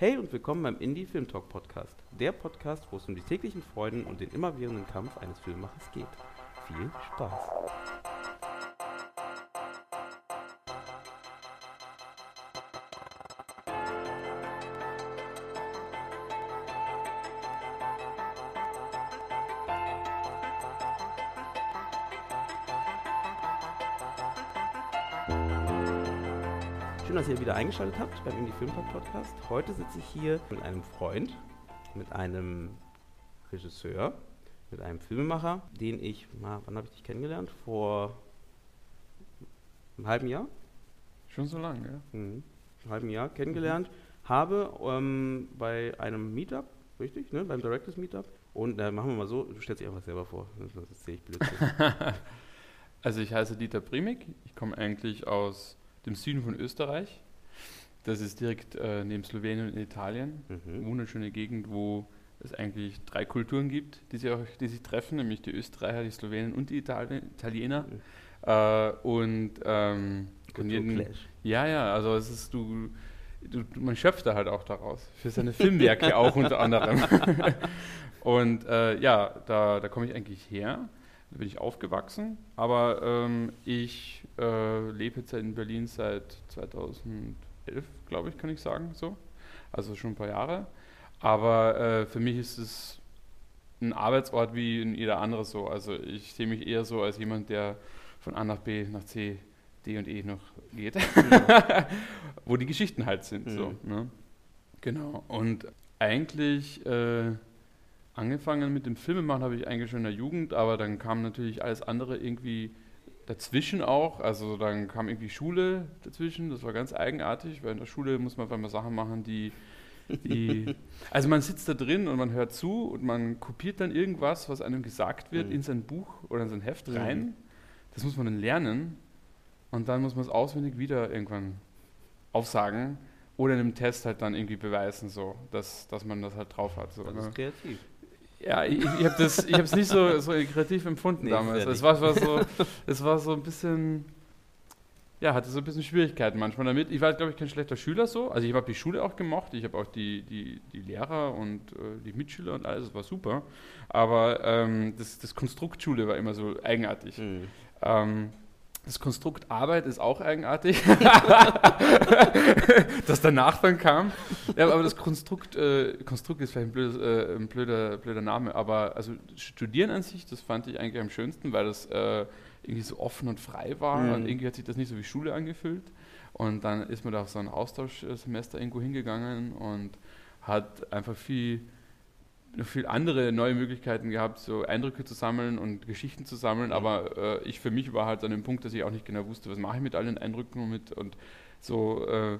Hey und willkommen beim Indie Film Talk Podcast. Der Podcast, wo es um die täglichen Freuden und den immerwährenden Kampf eines Filmemachers geht. Viel Spaß. Wieder eingeschaltet habt beim Indie Film Talk Podcast. Heute sitze ich hier mit einem Freund, mit einem Regisseur, mit einem Filmemacher, den ich, mal, wann habe ich dich kennengelernt? Vor einem halben Jahr? Schon so lange, ja. Mhm. Einem halben Jahr kennengelernt. Habe ähm, bei einem Meetup, richtig, ne? beim Directors Meetup. Und äh, machen wir mal so, du stellst dich einfach selber vor, sonst sehe ich Blödsinn. Also ich heiße Dieter Brimig, ich komme eigentlich aus dem Süden von Österreich. Das ist direkt äh, neben Slowenien und Italien. Mhm. Wunderschöne Gegend, wo es eigentlich drei Kulturen gibt, die sich, auch, die sich treffen, nämlich die Österreicher, die Slowenen und die Itali Italiener. Mhm. Äh, und ähm, Kulturclash. ja, ja, also es ist du, du, man schöpft da halt auch daraus für seine Filmwerke auch unter anderem. und äh, ja, da, da komme ich eigentlich her. Da bin ich aufgewachsen, aber ähm, ich äh, lebe jetzt in Berlin seit 2011, glaube ich, kann ich sagen, so. Also schon ein paar Jahre. Aber äh, für mich ist es ein Arbeitsort wie in jeder andere so. Also ich sehe mich eher so als jemand, der von A nach B nach C, D und E noch geht. Wo die Geschichten halt sind. So, ne? Genau. Und eigentlich äh, angefangen mit dem Filmemachen habe ich eigentlich schon in der Jugend, aber dann kam natürlich alles andere irgendwie dazwischen auch. Also dann kam irgendwie Schule dazwischen. Das war ganz eigenartig, weil in der Schule muss man auf einmal Sachen machen, die die, also man sitzt da drin und man hört zu und man kopiert dann irgendwas, was einem gesagt wird, Mhm. in sein Buch oder in sein Heft Mhm. rein. Das muss man dann lernen und dann muss man es auswendig wieder irgendwann aufsagen oder in einem Test halt dann irgendwie beweisen, so, dass, dass man das halt drauf hat. So, Das ne? ist kreativ. Ja, ich, ich habe das, ich habe es nicht so, so kreativ empfunden Nee, damals. Es war, war so, es war so ein bisschen, ja, hatte so ein bisschen Schwierigkeiten manchmal damit. Ich war, glaube ich, kein schlechter Schüler so. Also ich habe die Schule auch gemocht. Ich habe auch die, die, die Lehrer und äh, die Mitschüler und alles. Das war super. Aber ähm, das, das Konstrukt Schule war immer so eigenartig. Mhm. Ähm, das Konstrukt Arbeit ist auch eigenartig, das danach dann kam. Ja, aber das Konstrukt, äh, Konstrukt ist vielleicht ein, blödes, äh, ein blöder, blöder Name, aber also Studieren an sich, das fand ich eigentlich am schönsten, weil das äh, irgendwie so offen und frei war Mhm. und irgendwie hat sich das nicht so wie Schule angefühlt. Und dann ist man da auf so ein Austauschsemester irgendwo hingegangen und hat einfach viel noch viel andere neue Möglichkeiten gehabt, so Eindrücke zu sammeln und Geschichten zu sammeln. Mhm. Aber äh, ich für mich war halt an dem Punkt, dass ich auch nicht genau wusste, was mache ich mit all den Eindrücken und mit und so. Äh,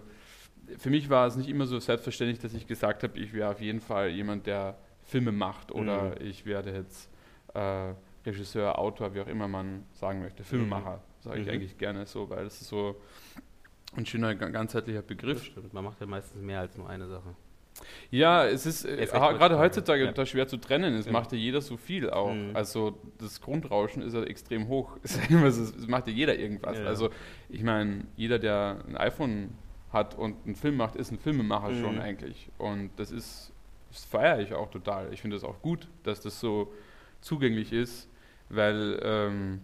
für mich war es nicht immer so selbstverständlich, dass ich gesagt habe, ich wäre auf jeden Fall jemand, der Filme macht oder Mhm. ich werde jetzt äh, Regisseur, Autor, wie auch immer man sagen möchte, Filmemacher, sage ich Mhm. eigentlich gerne so, weil das ist so ein schöner ga- ganzheitlicher Begriff. stimmt. Man macht ja meistens mehr als nur eine Sache. Ja, es ist äh, gerade heutzutage. Ja. schwer zu trennen. Es Ja. macht ja jeder so viel auch. Mhm. Also das Grundrauschen ist ja extrem hoch. Es macht ja jeder irgendwas. Ja. Also ich meine, jeder, der ein iPhone hat und einen Film macht, ist ein Filmemacher Mhm. schon eigentlich. Und das ist, das feiere ich auch total. Ich finde es auch gut, dass das so zugänglich ist, weil ähm,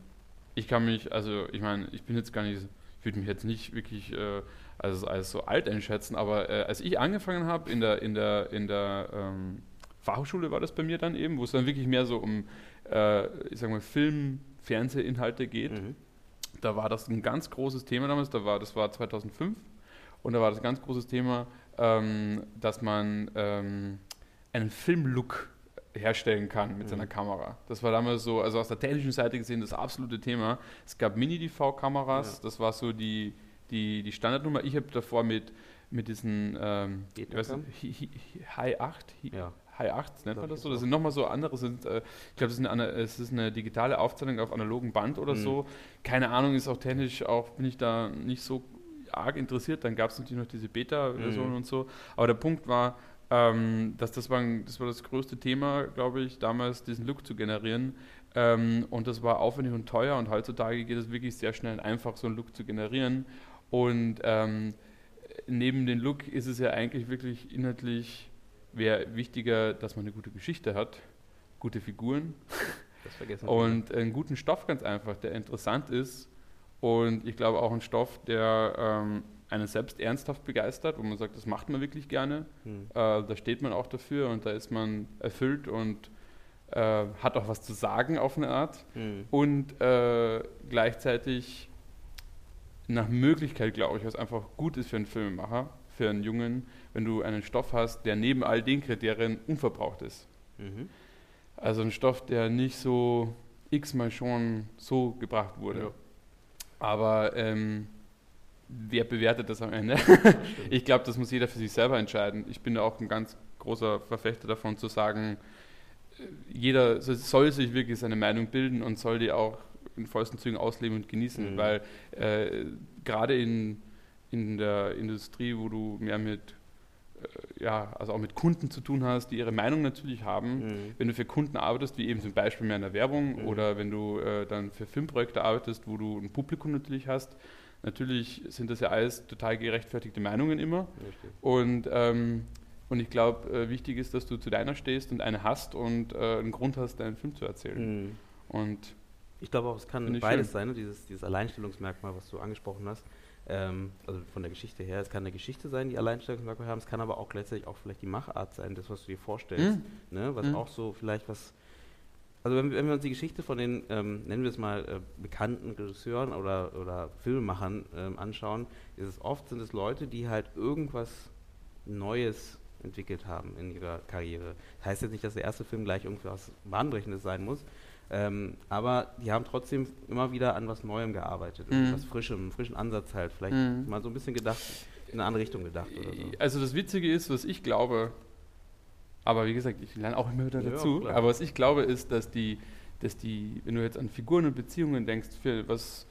ich kann mich, also ich meine, ich bin jetzt gar nicht, ich würde mich jetzt nicht wirklich äh, als, als so alt einschätzen, aber äh, als ich angefangen habe in der, in der, in der ähm, Fachhochschule war das bei mir dann eben, wo es dann wirklich mehr so um, äh, ich sag mal, Film, Fernsehinhalte geht, Mhm. da war das ein ganz großes Thema damals, da war, das war 2005 und da war das ein ganz großes Thema, ähm, dass man ähm, einen Filmlook herstellen kann mit Mhm. seiner Kamera. Das war damals so, also aus der technischen Seite gesehen, das absolute Thema. Es gab Mini-DV-Kameras, Ja. das war so die, die, die Standardnummer. Ich habe davor mit, mit diesen ähm, High 8, Hi- Ja. High 8 nennt man das so. Das sind nochmal so andere, sind, äh, ich glaube, es ist eine digitale Aufzeichnung auf analogen Band oder Mhm. so. Keine Ahnung, ist auch technisch, auch bin ich da nicht so arg interessiert. Dann gab es natürlich noch diese Beta-Version Mhm. und so. Aber der Punkt war, ähm, dass das war, das war das größte Thema, glaube ich, damals diesen Look zu generieren. Ähm, und das war aufwendig und teuer und heutzutage geht es wirklich sehr schnell und einfach, so einen Look zu generieren. Und ähm, neben dem Look ist es ja eigentlich wirklich inhaltlich wäre wichtiger, dass man eine gute Geschichte hat, gute Figuren. Das vergessen und einen guten Stoff ganz einfach, der interessant ist. Und ich glaube auch ein Stoff, der ähm, einen selbst ernsthaft begeistert, wo man sagt, das macht man wirklich gerne, Hm. äh, da steht man auch dafür und da ist man erfüllt und äh, hat auch was zu sagen auf eine Art. Hm. und äh, gleichzeitig nach Möglichkeit, glaube ich, was einfach gut ist für einen Filmemacher, für einen Jungen, wenn du einen Stoff hast, der neben all den Kriterien unverbraucht ist. Mhm. Also ein Stoff, der nicht so x-mal schon so gebracht wurde. Ja. Aber ähm, wer bewertet das am Ende? Ich glaube, das muss jeder für sich selber entscheiden. Ich bin da auch ein ganz großer Verfechter davon zu sagen, äh, jeder so- soll sich wirklich seine Meinung bilden und soll die auch in vollsten Zügen ausleben und genießen, Mhm. weil äh, gerade in, in der Industrie, wo du mehr mit äh, ja, also auch mit Kunden zu tun hast, die ihre Meinung natürlich haben, Mhm. wenn du für Kunden arbeitest, wie eben zum Beispiel mehr in der Werbung Mhm. oder wenn du äh, dann für Filmprojekte arbeitest, wo du ein Publikum natürlich hast, natürlich sind das ja alles total gerechtfertigte Meinungen immer. Richtig. Und, ähm, und ich glaube, äh, wichtig ist, dass du zu deiner stehst und eine hast und äh, einen Grund hast, deinen Film zu erzählen. Mhm. Und Ich glaube auch, es kann beides schön. sein, ne? dieses, dieses Alleinstellungsmerkmal, was du angesprochen hast. Ähm, also von der Geschichte her, es kann eine Geschichte sein, die Alleinstellungsmerkmal haben, es kann aber auch gleichzeitig auch vielleicht die Machart sein, das, was du dir vorstellst. Ne? Was Mhm. auch so vielleicht was. Also wenn, wir- wenn wir uns die Geschichte von den, ähm, nennen wir es mal, äh, bekannten Regisseuren oder, oder Filmemachern ähm, anschauen, ist es oft sind es Leute, die halt irgendwas Neues entwickelt haben in ihrer Karriere. Das heißt jetzt nicht, dass der erste Film gleich irgendwas Bahnbrechendes sein muss, ähm, aber die haben trotzdem immer wieder an was Neuem gearbeitet, Mhm. was Frischem, einen frischen Ansatz halt, vielleicht Mhm. mal so ein bisschen gedacht, in eine andere Richtung gedacht oder so. Also das Witzige ist, was ich glaube, aber wie gesagt, ich lerne auch immer wieder Ja, dazu, klar. aber was ich glaube ist, dass die, dass die, wenn du jetzt an Figuren und Beziehungen denkst, für was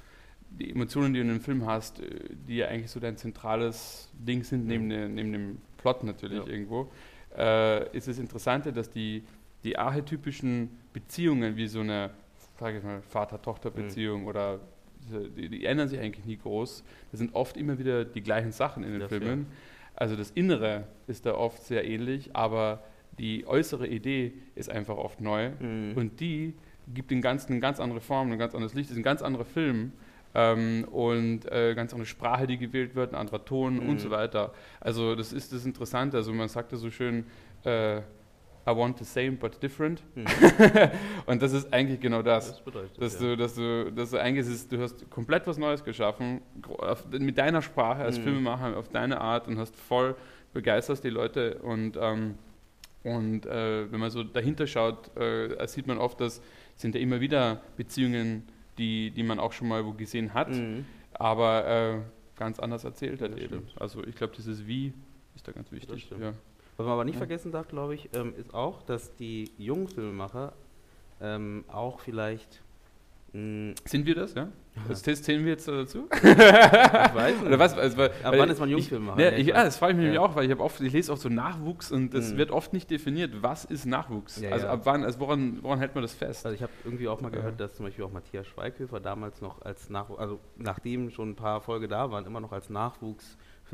die Emotionen, die du in einem Film hast, äh, die ja eigentlich so dein zentrales Ding sind, neben, der, neben dem Plot natürlich Ja. irgendwo, äh, ist es Interessante, dass die, die archetypischen Beziehungen, wie so eine, sage ich mal, Vater-Tochter-Beziehung oder diese- die, die ändern sich eigentlich nie groß. Das sind oft immer wieder die gleichen Sachen in den Das, Filmen. Also das Innere ist da oft sehr ähnlich, aber die äußere Idee ist einfach oft neu Mhm. und die gibt dem Ganzen eine ganz andere Form, ein ganz anderes Licht, ist ein ganz anderer Film ähm, und äh, ganz andere Sprache, die gewählt wird, ein anderer Ton Mhm. und so weiter. Also das ist das Interessante, also man sagt ja so schön, äh, I want the same but different Mhm. und das ist eigentlich genau das. Das bedeutet Dass ja. du, dass du, dass du eigentlich ist, du hast komplett was Neues geschaffen, auf, mit deiner Sprache als Mhm. Filmemacher, auf deine Art und hast voll begeisterst die Leute und, ähm, und äh, wenn man so dahinter schaut, äh, sieht man oft, dass sind ja immer wieder Beziehungen, die, die man auch schon mal wo gesehen hat, Mhm. aber äh, ganz anders erzählt Das eben. stimmt. Also ich glaube, dieses Wie ist da ganz wichtig. Ja. Was man aber nicht Ja. vergessen darf, glaube ich, ähm, ist auch, dass die jungen Filmemacher ähm, auch vielleicht. mh, Sind wir das, ja? Das zählen wir jetzt da dazu? ich weiß nicht. Oder was? Also, weil, Ab wann ist man ich- Jungfilmemacher? Ja, Ja, ich, ja, weiß. das frage ich mich Ja. nämlich auch, weil ich, oft, ich lese auch so Nachwuchs und es Mhm. wird oft nicht definiert, was ist Nachwuchs. Ja, also ja. ab wann, also woran, woran hält man das fest? Also ich habe irgendwie auch mal Ja. gehört, dass zum Beispiel auch Matthias Schweighöfer damals noch als Nachwuchs, also nachdem schon ein paar Folge da waren, immer noch als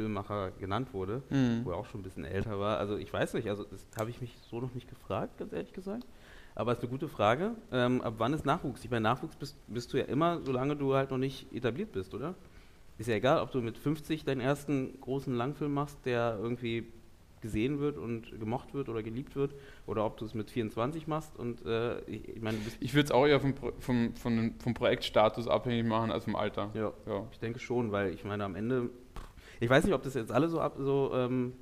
Nachwuchsfilmemacher genannt wurde, Mhm. wo er auch schon ein bisschen älter war. Also ich weiß nicht, also das habe ich mich so noch nicht gefragt, ganz ehrlich gesagt. Aber es ist eine gute Frage. Ähm, ab wann ist Nachwuchs? Ich meine, Nachwuchs bist, bist du ja immer, solange du halt noch nicht etabliert bist, oder? Ist ja egal, ob du mit 50 deinen ersten großen Langfilm machst, der irgendwie gesehen wird und gemocht wird oder geliebt wird, oder ob du es mit 24 machst und äh, ich, ich meine, Ich würde es auch eher vom, vom, vom, vom Projektstatus abhängig machen als vom Alter. Ja, Ja. ich denke schon, weil ich meine, am Ende, ich weiß nicht, ob das jetzt alle so, ab, so ähm,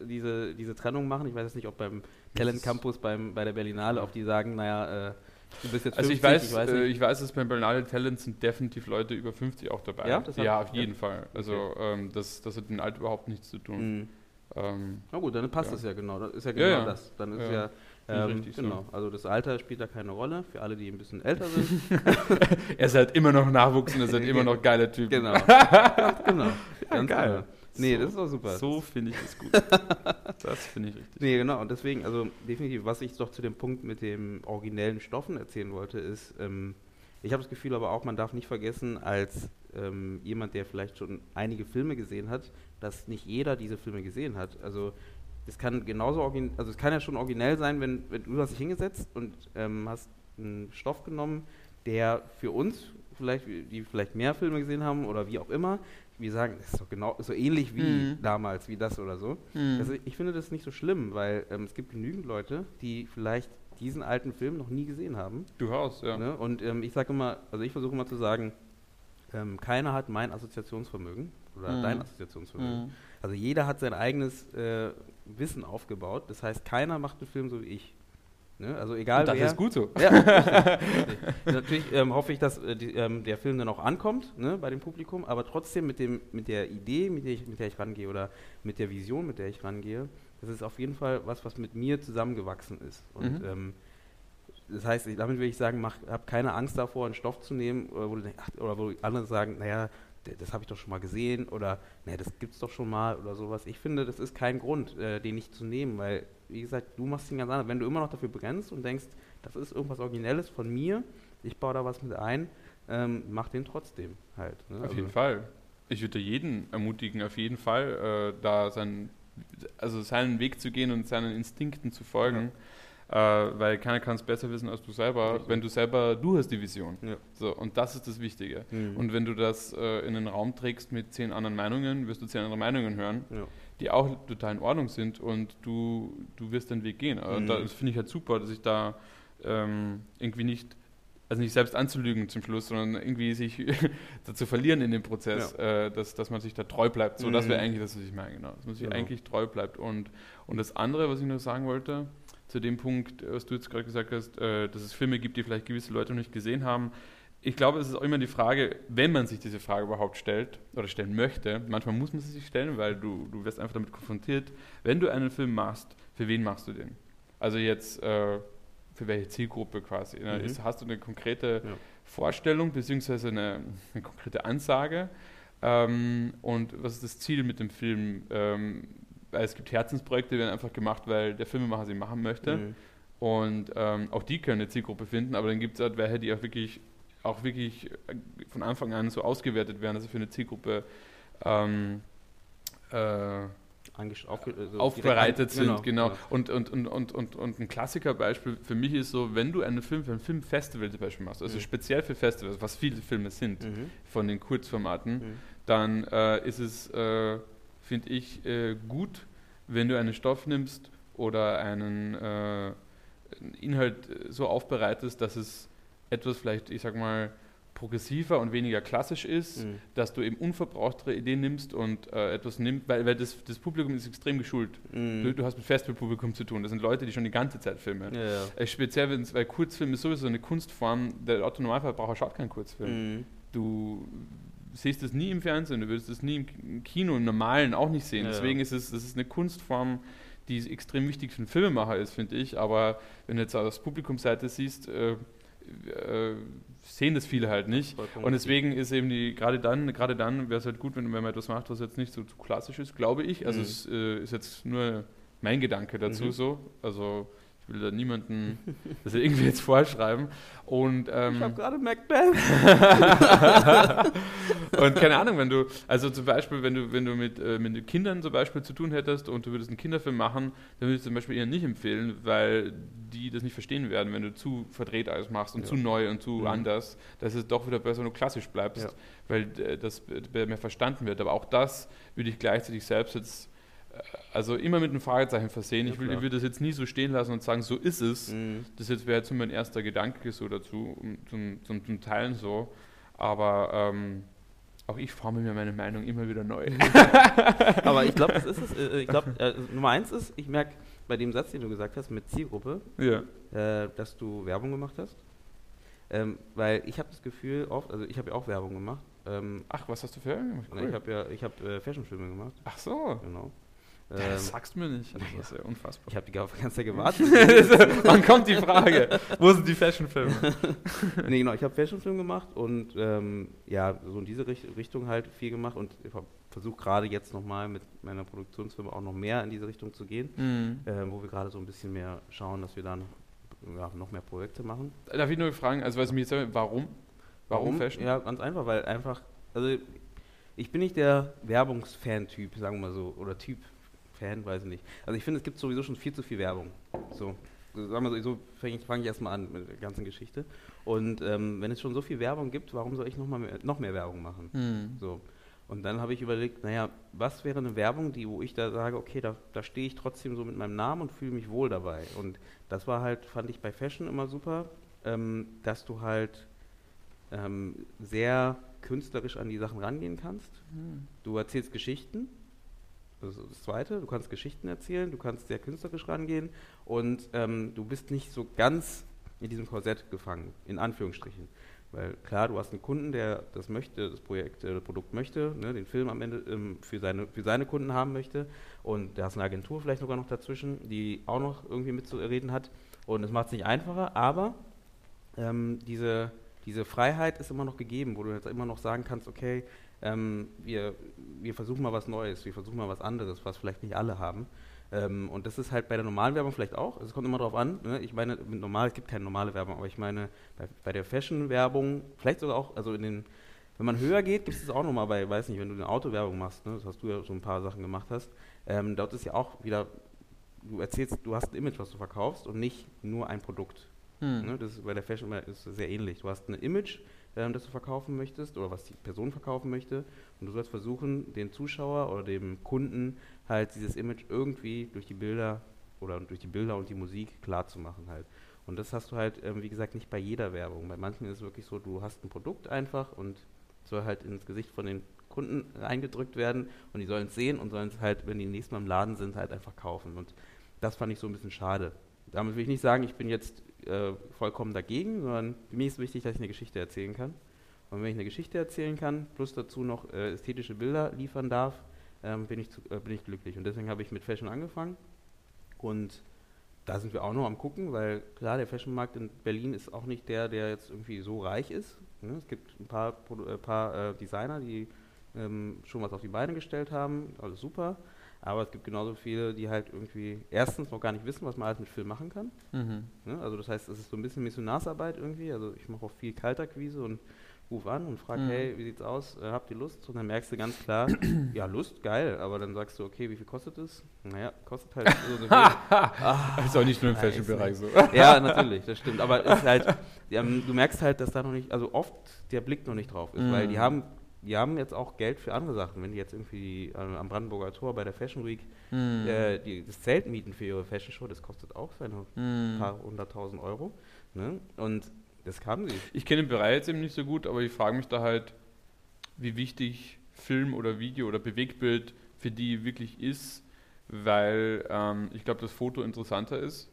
diese, diese Trennung machen. Ich weiß jetzt nicht, ob beim Talent Campus, beim, bei der Berlinale, ob die sagen, naja, äh, du bist jetzt 50, Also ich weiß, ich weiß äh, ich weiß, dass beim Berlinale Talent sind definitiv Leute über 50 auch dabei. Ja? Ja, auf ja. jeden Fall. Also ähm, das, das hat mit dem Alter überhaupt nichts zu tun. Mhm. Ähm, Na gut, dann passt Ja. das ja genau. Das ist ja genau das. Dann ist Ja. Ja, ähm, richtig so. genau. Also das Alter spielt da keine Rolle für alle, die ein bisschen älter sind. er ist halt immer noch Nachwuchs und er ist halt immer noch geiler Typ. genau. Genau. Ganz geil. genau. Nee, So- das ist doch super. So finde ich es gut. das finde ich richtig. Nee, genau. Und deswegen, also definitiv, was ich doch zu dem Punkt mit dem originellen Stoffen erzählen wollte, ist, ähm, ich habe das Gefühl aber auch, man darf nicht vergessen, als ähm, jemand, der vielleicht schon einige Filme gesehen hat, dass nicht jeder diese Filme gesehen hat. Also es kann genauso also es kann ja schon originell sein, wenn, wenn du hast dich hingesetzt und ähm, hast einen Stoff genommen, der für uns vielleicht, die vielleicht mehr Filme gesehen haben oder wie auch immer, wir sagen, das ist doch genau so ähnlich wie Mhm. damals, wie das oder so. Mhm. Also ich finde das nicht so schlimm, weil ähm, es gibt genügend Leute, die vielleicht diesen alten Film noch nie gesehen haben. Durchaus, ja. Ne? Und ähm, ich sage immer, also ich versuche immer zu sagen, ähm, keiner hat mein Assoziationsvermögen oder Mhm. dein Assoziationsvermögen. Mhm. Also jeder hat sein eigenes äh, Wissen aufgebaut. Das heißt, keiner macht einen Film so wie ich. Ne? Also egal Und das wer. ist gut so. Ja, richtig, richtig. Natürlich ähm, hoffe ich, dass äh, die, ähm, der Film dann auch ankommt ne, bei dem Publikum, aber trotzdem mit, dem, mit der Idee, mit der, ich, mit der ich rangehe oder mit der Vision, mit der ich rangehe, das ist auf jeden Fall was, was mit mir zusammengewachsen ist. Und Mhm. ähm, das heißt, ich- damit will ich sagen, mach, hab keine Angst davor, einen Stoff zu nehmen, oder wo, du denkst, ach, oder wo andere sagen, naja, das habe ich doch schon mal gesehen oder naja, das gibt's doch schon mal oder sowas. Ich finde, das ist kein Grund, äh, den nicht zu nehmen, weil, wie gesagt, du machst ihn ganz anders. Wenn du immer noch dafür brennst und denkst, das ist irgendwas Originelles von mir, ich baue da was mit ein, ähm, mach den trotzdem halt. Ne? Auf Also- jeden Fall. Ich würde jeden ermutigen, auf jeden Fall, äh, da sein, also seinen Weg zu gehen und seinen Instinkten zu folgen, äh, weil keiner kann es besser wissen als du selber, wenn du selber, du hast die Vision. Ja. So, und das ist das Wichtige. Mhm. Und wenn du das äh, in den Raum trägst mit zehn anderen Meinungen, wirst du zehn andere Meinungen hören, ja. die auch total in Ordnung sind und du, du wirst den Weg gehen. Und Mhm. da- das finde ich halt super, dass ich da ähm, irgendwie nicht, also nicht selbst anzulügen zum Schluss, sondern irgendwie sich dazu verlieren in dem Prozess, äh, dass, dass man sich da treu bleibt. So, das wäre Mhm. eigentlich das, was ich meine, genau. Dass man sich Genau. eigentlich treu bleibt. Und, und das andere, was ich noch sagen wollte, zu dem Punkt, was du jetzt gerade gesagt hast, äh, dass es Filme gibt, die vielleicht gewisse Leute noch nicht gesehen haben. Ich glaube, es ist auch immer die Frage, wenn man sich diese Frage überhaupt stellt oder stellen möchte, manchmal muss man sie sich stellen, weil du, du wirst einfach damit konfrontiert, wenn du einen Film machst, für wen machst du den? Also jetzt, äh, für welche Zielgruppe quasi? Ne? Mhm. Ist, hast du eine konkrete Ja. Vorstellung beziehungsweise eine, eine konkrete Ansage? Ähm, und was ist das Ziel mit dem Film? Ähm, es gibt Herzensprojekte, die werden einfach gemacht, weil der Filmemacher sie machen möchte. Mhm. Und ähm, auch die können eine Zielgruppe finden, aber dann gibt es halt welche, die auch wirklich, auch wirklich äh, von Anfang an so ausgewertet werden, dass sie für eine Zielgruppe ähm, äh, aufge- also aufbereitet sind. an- Genau. ja. Und, und, und, und, und, und ein Klassikerbeispiel für mich ist so, wenn du einen Film für ein Filmfestival zum Beispiel machst, also Mhm. speziell für Festivals, was viele Filme sind, Mhm. von den Kurzformaten, Mhm. dann äh, ist es, äh, finde ich, äh, gut, wenn du einen Stoff nimmst oder einen äh, Inhalt äh, so aufbereitest, dass es etwas vielleicht, ich sag mal, progressiver und weniger klassisch ist, Mhm. dass du eben unverbrauchtere Ideen nimmst und äh, etwas nimmst, weil, weil das, das Publikum ist extrem geschult. Mhm. Du, du hast mit Festivalpublikum zu tun. Das sind Leute, die schon die ganze Zeit filmen. ja, ja. Äh, speziell, wenn's, weil Kurzfilm ist sowieso eine Kunstform. Der Autonormalverbraucher schaut keinen Kurzfilm. Mhm. Du siehst es nie im Fernsehen, du würdest es nie im Kino, im Normalen auch nicht sehen. Ja, Deswegen ist es das ist eine Kunstform, die extrem wichtig für einen Filmemacher ist, finde ich. Aber wenn du jetzt aus Publikumsseite siehst, äh, äh, sehen das viele halt nicht. Und deswegen ist eben die, gerade dann, gerade dann wäre es halt gut, wenn, wenn man etwas macht, was jetzt nicht so zu klassisch ist, glaube ich. Also Mhm. es äh, ist jetzt nur mein Gedanke dazu Mhm. so. Also ich will da niemanden das irgendwie jetzt vorschreiben. Und, ähm, Ich habe gerade Macbeth. und keine Ahnung, wenn du, also zum Beispiel, wenn du, wenn du mit, äh, mit Kindern zum Beispiel zu tun hättest und du würdest einen Kinderfilm machen, dann würde ich zum Beispiel eher nicht empfehlen, weil die das nicht verstehen werden, wenn du zu verdreht alles machst und Ja. zu neu und zu Mhm. anders, dass es doch wieder besser, wenn du klassisch bleibst, Ja. weil äh, das äh, mehr verstanden wird. Aber auch das würde ich gleichzeitig selbst jetzt, also immer mit einem Fragezeichen versehen. Ja, ich will, ich würde das jetzt nie so stehen lassen und sagen, so ist es. Mhm. Das jetzt wäre jetzt so mein erster Gedanke so dazu, um, zum, zum, zum Teilen so. Aber ähm, auch ich forme mir meine Meinung immer wieder neu. Aber ich glaube, das ist es. Äh, ich glaube, äh, Nummer eins ist, ich merke bei dem Satz, den du gesagt hast, mit Zielgruppe, ja. äh, dass du Werbung gemacht hast. Ähm, weil ich habe das Gefühl oft, also ich habe ja auch Werbung gemacht. Ähm, Ach, was hast du für Werbung gemacht? na, Ich habe ja, ich habe äh, Fashionfilme gemacht, Ach so. genau. Ja, Ähm, das sagst du mir nicht. ja. Das ist ja unfassbar. ich habe die ganze Zeit gewartet. Wann kommt die Frage? Wo sind die Fashionfilme? nee, genau, ich habe Fashionfilm gemacht und ähm, ja, so in diese Richt Richtung halt viel gemacht und versuche gerade jetzt nochmal mit meiner Produktionsfirma auch noch mehr in diese Richtung zu gehen, Mhm. äh, wo wir gerade so ein bisschen mehr schauen, dass wir dann ja, noch mehr Projekte machen. Darf ich nur fragen, also was mich jetzt, warum? Warum Fashion? Ja, ganz einfach, weil einfach also ich bin nicht der Werbungsfan-Typ, sagen wir mal so, oder Typ Fan, weiß ich nicht. Also ich finde, es gibt sowieso schon viel zu viel Werbung. So, sagen wir so, so fange ich, fang ich erstmal an mit der ganzen Geschichte. Und ähm, wenn es schon so viel Werbung gibt, warum soll ich noch, mal mehr, noch mehr Werbung machen? Hm. So. Und dann habe ich überlegt, naja, was wäre eine Werbung, die, wo ich da sage, okay, da, da stehe ich trotzdem so mit meinem Namen und fühle mich wohl dabei. Und das war halt, fand ich bei Fashion immer super, ähm, dass du halt ähm, sehr künstlerisch an die Sachen rangehen kannst. Hm. Du erzählst Geschichten. Das das Zweite. Du kannst Geschichten erzählen, du kannst sehr künstlerisch rangehen und ähm, du bist nicht so ganz in diesem Korsett gefangen, in Anführungsstrichen. Weil klar, du hast einen Kunden, der das möchte, das Projekt, äh, das Produkt möchte, ne, den Film am Ende ähm, für, seine, für seine Kunden haben möchte. Und da hast eine Agentur vielleicht sogar noch dazwischen, die auch noch irgendwie mitzureden hat. Und es macht es nicht einfacher, aber ähm, diese, diese Freiheit ist immer noch gegeben, wo du jetzt immer noch sagen kannst, okay, ähm, wir, wir versuchen mal was Neues, wir versuchen mal was anderes, was vielleicht nicht alle haben. Ähm, und das ist halt bei der normalen Werbung vielleicht auch. Es kommt immer darauf an. Ne? Ich meine, normal, es gibt keine normale Werbung, aber ich meine, bei, bei der Fashion-Werbung, vielleicht sogar auch, also in den, wenn man höher geht, gibt es auch nochmal bei, weiß nicht, wenn du eine Autowerbung machst, ne? das hast du ja so ein paar Sachen gemacht hast, ähm, dort ist ja auch wieder, du erzählst, du hast ein Image, was du verkaufst und nicht nur ein Produkt. Hm. Ne? Das ist bei der Fashion ist sehr ähnlich. Du hast ein Image, ähm, das du verkaufen möchtest oder was die Person verkaufen möchte und du sollst versuchen, den Zuschauer oder dem Kunden halt dieses Image irgendwie durch die Bilder oder durch die Bilder und die Musik klar zu machen halt. Und das hast du halt, ähm, wie gesagt, nicht bei jeder Werbung. Bei manchen ist es wirklich so, du hast ein Produkt einfach und soll halt ins Gesicht von den Kunden eingedrückt werden und die sollen es sehen und sollen es halt, wenn die nächstes Mal im Laden sind, halt einfach kaufen. Und das fand ich so ein bisschen schade. Damit will ich nicht sagen, ich bin jetzt äh, vollkommen dagegen, sondern für mich ist wichtig, dass ich eine Geschichte erzählen kann. Und wenn ich eine Geschichte erzählen kann, plus dazu noch äh, ästhetische Bilder liefern darf, ähm, bin, ich zu, äh, bin ich glücklich. Und deswegen habe ich mit Fashion angefangen. Und da sind wir auch noch am gucken, weil klar, der Fashionmarkt in Berlin ist auch nicht der, der jetzt irgendwie so reich ist. Ne? Es gibt ein paar, äh, paar äh, Designer, die ähm, schon was auf die Beine gestellt haben, alles super. Aber es gibt genauso viele, die halt irgendwie erstens noch gar nicht wissen, was man alles mit Film machen kann. Mhm. Ne? Also das heißt, es ist so ein bisschen Missionarsarbeit irgendwie. Also ich mache auch viel Kaltakquise und ruf an und frage, Mhm. hey, wie sieht's aus? Äh, habt ihr Lust? Und dann merkst du ganz klar, ja, Lust, geil. Aber dann sagst du, okay, wie viel kostet es? Naja, kostet halt so, viel. Ah, ist auch nicht nur im Scheiße. Fashion-Bereich so. ja, natürlich, das stimmt. Aber ist halt, ähm, du merkst halt, dass da noch nicht, also oft der Blick noch nicht drauf ist, weil die Mhm. haben, die haben jetzt auch Geld für andere Sachen. Wenn die jetzt irgendwie äh, am Brandenburger Tor bei der Fashion Week Hm. äh, die, das Zelt mieten für ihre Fashion Show, das kostet auch seine Hm. paar hunderttausend Euro. Ne? Und das haben sie. Ich kenne den Bereich jetzt eben nicht so gut, aber ich frage mich da halt, wie wichtig Film oder Video oder Bewegtbild für die wirklich ist, weil ähm, ich glaube, das Foto interessanter ist.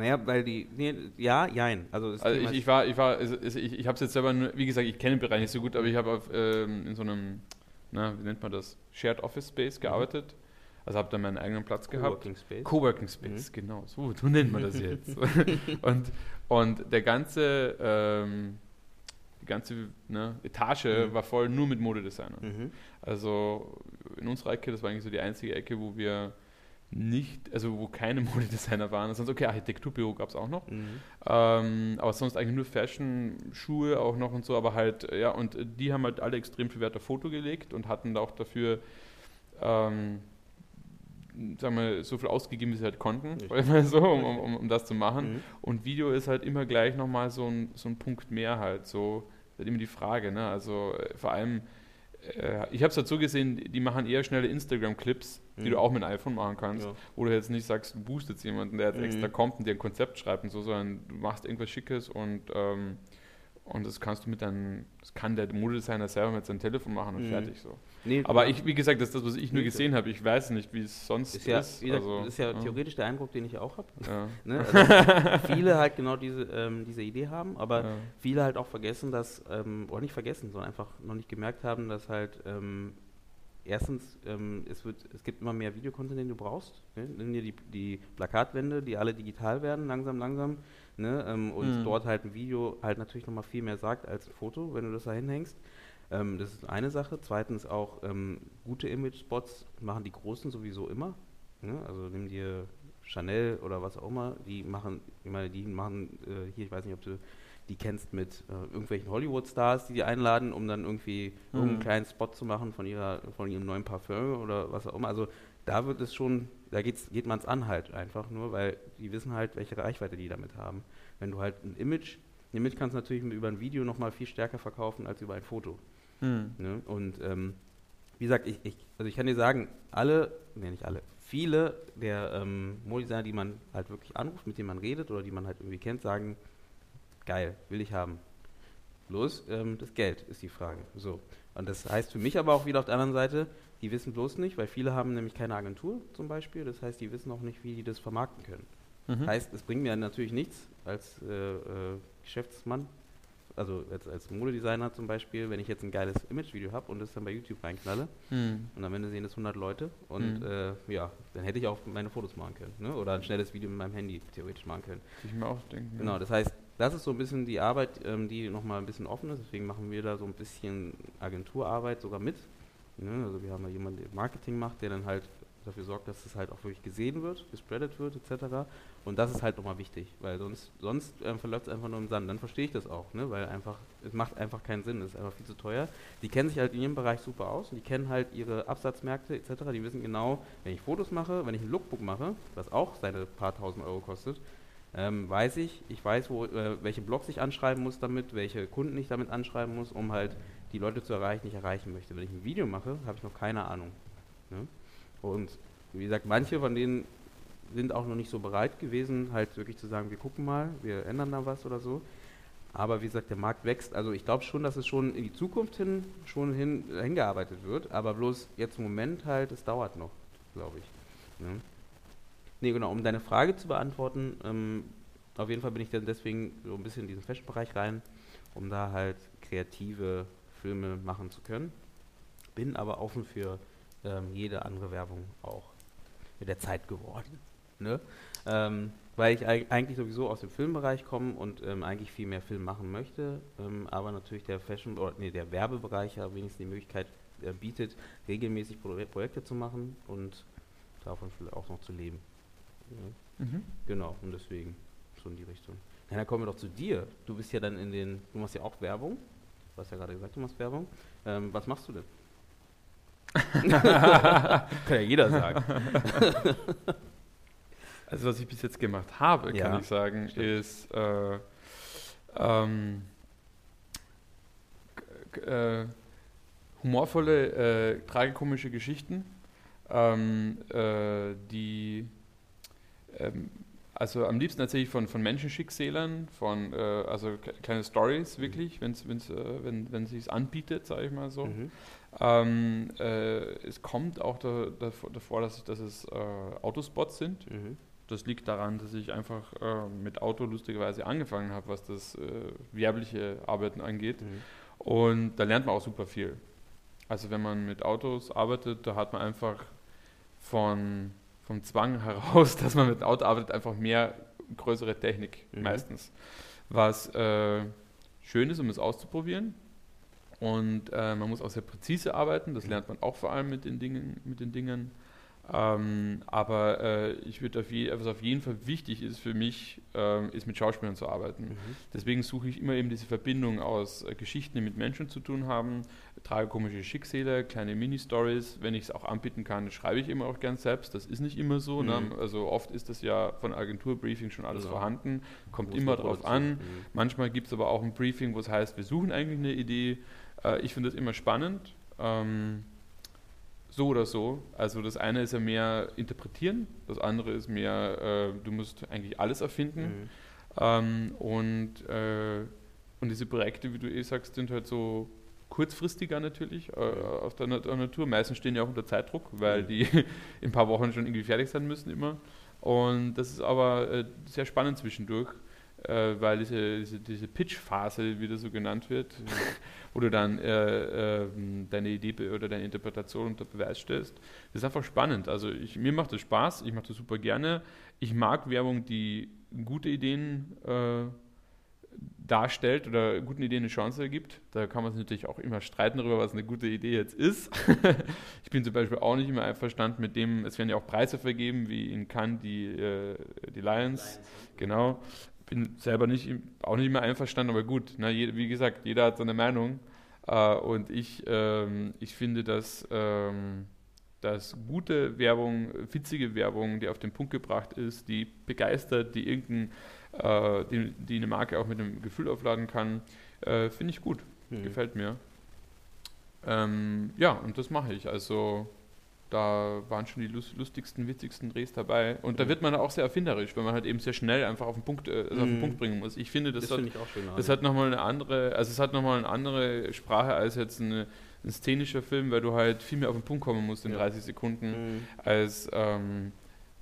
Naja, weil die, nee, ja, jein. Also, Also ich, ich war, ich war, also ich, ich habe es jetzt selber, nur, wie gesagt, ich kenne den Bereich nicht so gut, aber ich habe ähm, in so einem, na, wie nennt man das, Shared Office Space gearbeitet. Also habe da meinen eigenen Platz gehabt. Coworking Space. Coworking Space, genau, so, so nennt man das jetzt. und, und der ganze, ähm, die ganze ne, Etage Mhm. war voll nur mit Modedesignern. Mhm. Also in unserer Ecke, das war eigentlich so die einzige Ecke, wo wir nicht, also wo keine Modedesigner waren. Sonst, okay, Architekturbüro gab es auch noch. Mhm. Ähm, aber sonst eigentlich nur Fashion, Schuhe auch noch und so, aber halt, ja, und die haben halt alle extrem viel Wert auf Foto gelegt und hatten da auch dafür, ähm, sagen wir, so viel ausgegeben, wie sie halt konnten, so, um, um, um das zu machen. Mhm. Und Video ist halt immer gleich nochmal so ein, so ein Punkt mehr halt, so, ist halt immer die Frage, ne, also äh, vor allem, ich habe es dazu gesehen, die machen eher schnelle Instagram-Clips, die Mhm. du auch mit einem iPhone machen kannst Ja. wo du jetzt nicht sagst, du boostest jemanden, der jetzt Mhm. extra kommt und dir ein Konzept schreibt und so, sondern du machst irgendwas Schickes und, ähm, und das kannst du mit deinem, das kann der Modedesigner selber mit seinem Telefon machen und Mhm. fertig so. Nee, Aber ich, wie gesagt, das ist das, was ich nur gesehen habe. Ich weiß nicht, wie es sonst ist ja, ist. gesagt, also, das ist ja ja. theoretisch der Eindruck, den ich auch habe. Ja. Ne? Also, viele halt genau diese, ähm, diese Idee haben, aber viele halt auch vergessen, dass, ähm, oder nicht vergessen, sondern einfach noch nicht gemerkt haben, dass halt ähm, erstens, ähm, es, wird, es gibt immer mehr Videocontent, den du brauchst. Ne? Nimm dir die, die Plakatwände, die alle digital werden, langsam, langsam. Ne? Ähm, und Mhm. dort halt ein Video halt natürlich nochmal viel mehr sagt als ein Foto, wenn du das da hinhängst. Ähm, das ist eine Sache. Zweitens auch ähm, gute Image-Spots machen die Großen sowieso immer. Ne? Also nimm dir Chanel oder was auch immer, die machen, ich meine, die machen äh, hier, ich weiß nicht, ob du die kennst mit äh, irgendwelchen Hollywood-Stars, die die einladen, um dann irgendwie Mhm. irgendeinen kleinen Spot zu machen von ihrer, von ihrem neuen Parfum oder was auch immer. Also da wird es schon, da geht's, geht man es an halt einfach nur, weil die wissen halt, welche Reichweite die damit haben. Wenn du halt ein Image, ein Image kannst du natürlich über ein Video nochmal viel stärker verkaufen als über ein Foto. Hm. Ne? Und ähm, wie gesagt, ich, ich, also ich kann dir sagen, alle, nee, nicht alle, viele der ähm, Modedesigner, die man halt wirklich anruft, mit denen man redet oder die man halt irgendwie kennt, sagen, geil, will ich haben. Bloß ähm, das Geld ist die Frage. So. Und das heißt für mich aber auch wieder auf der anderen Seite, die wissen bloß nicht, weil viele haben nämlich keine Agentur zum Beispiel, das heißt, die wissen auch nicht, wie die das vermarkten können. Mhm. Heißt, es bringt mir natürlich nichts als äh, äh, Geschäftsmann, also als, als Modedesigner zum Beispiel, wenn ich jetzt ein geiles Imagevideo habe und das dann bei YouTube reinknalle Hm. und am Ende sehen das 100 Leute und Mhm. äh, ja, dann hätte ich auch meine Fotos machen können ne? oder ein schnelles Video mit meinem Handy theoretisch machen können. Ich mir auch denken. Genau, das heißt, das ist so ein bisschen die Arbeit, ähm, die nochmal ein bisschen offen ist, deswegen machen wir da so ein bisschen Agenturarbeit sogar mit. Ne? Also wir haben da jemanden, der Marketing macht, der dann halt dafür sorgt, dass es halt auch wirklich gesehen wird, gespreadet wird, etc. Und das ist halt nochmal wichtig, weil sonst, sonst ähm, verläuft es einfach nur im Sand. Dann verstehe ich das auch, ne? weil einfach, es macht einfach keinen Sinn, es ist einfach viel zu teuer. Die kennen sich halt in ihrem Bereich super aus und die kennen halt ihre Absatzmärkte etc. Die wissen genau, wenn ich Fotos mache, wenn ich ein Lookbook mache, was auch seine paar tausend Euro kostet, ähm, weiß ich, ich weiß, wo, äh, welche Blogs ich anschreiben muss damit, welche Kunden ich damit anschreiben muss, um halt die Leute zu erreichen, die ich erreichen möchte. Wenn ich ein Video mache, habe ich noch keine Ahnung. Ne? Und wie gesagt, manche von denen sind auch noch nicht so bereit gewesen, halt wirklich zu sagen, wir gucken mal, wir ändern da was oder so. Aber wie gesagt, der Markt wächst. Also ich glaube schon, dass es schon in die Zukunft hin schon hin, hingearbeitet wird, aber bloß jetzt im Moment halt, es dauert noch, glaube ich. Ne? Nee, genau, um deine Frage zu beantworten, ähm, auf jeden Fall bin ich dann deswegen so ein bisschen in diesen Fashion-Bereich rein, um da halt kreative Filme machen zu können. Bin aber offen für ähm, jede andere Werbung auch mit der Zeit geworden. Ne? Ähm, weil ich eig- eigentlich sowieso aus dem Filmbereich komme und ähm, eigentlich viel mehr Film machen möchte, ähm, aber natürlich der Fashion oder nee, der Werbebereich ja wenigstens die Möglichkeit äh, bietet, regelmäßig Pro Projekte zu machen und davon vielleicht auch noch zu leben. Ja. Mhm. Genau, und deswegen so in die Richtung. Na, dann kommen wir doch zu dir. Du bist ja dann in den, du machst ja auch Werbung. Du hast ja gerade gesagt, du machst Werbung. Ähm, was machst du denn? Kann ja jeder sagen. Also was ich bis jetzt gemacht habe, Ja, kann ich sagen, stimmt. ist äh, ähm, äh, humorvolle, äh, tragikomische Geschichten, ähm, äh, die ähm, also am liebsten erzähle ich von, von Menschenschicksälern, von äh, also kle- kleine Stories wirklich, wenn's, wenn's, äh, wenn wenn sich anbietet, sage ich mal so. Mhm. Ähm, äh, es kommt auch da, davor, davor, dass, dass es äh, Autospots sind. Mhm. Das liegt daran, dass ich einfach äh, mit Auto lustigerweise angefangen habe, was das äh, werbliche Arbeiten angeht. Mhm. Und da lernt man auch super viel. Also wenn man mit Autos arbeitet, da hat man einfach von, vom Zwang heraus, dass man mit Auto arbeitet, einfach mehr größere Technik Mhm. meistens. Was äh, schön ist, um es auszuprobieren. Und äh, man muss auch sehr präzise arbeiten, das Mhm. lernt man auch vor allem mit den Dingen. Mit den Dingen. Ähm, aber äh, ich würde auf, je, was auf jeden Fall wichtig ist für mich, ähm, ist mit Schauspielern zu arbeiten. Mhm. Deswegen suche ich immer eben diese Verbindung aus äh, Geschichten, die mit Menschen zu tun haben, tragikomische Schicksale, kleine Mini-Stories. Wenn ich es auch anbieten kann, schreibe ich immer auch gern selbst. Das ist nicht immer so. Ne? Mhm. Also oft ist das ja von Agenturbriefing schon alles Genau. vorhanden, kommt immer drauf an. Mhm. Manchmal gibt es aber auch ein Briefing, wo es heißt, wir suchen eigentlich eine Idee. Äh, ich finde das immer spannend. Ähm, so oder so. Also das eine ist ja mehr interpretieren, das andere ist mehr, äh, du musst eigentlich alles erfinden. Mhm. Ähm, und, äh, und diese Projekte, wie du eh sagst, sind halt so kurzfristiger natürlich äh, auf der Nat- Natur. Meistens stehen ja auch unter Zeitdruck, weil Mhm. die in ein paar Wochen schon irgendwie fertig sein müssen immer. Und das ist aber äh, sehr spannend zwischendurch, äh, weil diese, diese, diese Pitch-Phase, wie das so genannt wird, Mhm. wo du dann äh, ähm, deine Idee oder deine Interpretation unter Beweis stellst, das ist einfach spannend. Also ich, mir macht das Spaß, ich mache das super gerne. Ich mag Werbung, die gute Ideen äh, darstellt oder guten Ideen eine Chance gibt. Da kann man sich natürlich auch immer streiten darüber, was eine gute Idee jetzt ist. ich bin zum Beispiel auch nicht immer einverstanden mit dem, es werden ja auch Preise vergeben, wie in Cannes die, äh, die Lions. Genau. Bin selber nicht, auch nicht mehr einverstanden, aber gut, ne, wie gesagt, jeder hat seine Meinung. Äh, und ich, ähm, ich finde, dass, ähm, dass gute Werbung, witzige Werbung, die auf den Punkt gebracht ist, die begeistert, die irgendein, äh, die, die eine Marke auch mit einem Gefühl aufladen kann, äh, finde ich gut. Mhm. Gefällt mir. Ähm, ja, und das mache ich. Also da waren schon die lustigsten, witzigsten Drehs dabei. Und da wird man auch sehr erfinderisch, wenn man halt eben sehr schnell einfach auf den Punkt, äh, also auf den mhm. Punkt bringen muss. Ich finde, das, das, hat, find schön, das hat nochmal eine andere, also es hat nochmal eine andere Sprache als jetzt eine, ein szenischer Film, weil du halt viel mehr auf den Punkt kommen musst in ja. 30 Sekunden, mhm. als ähm,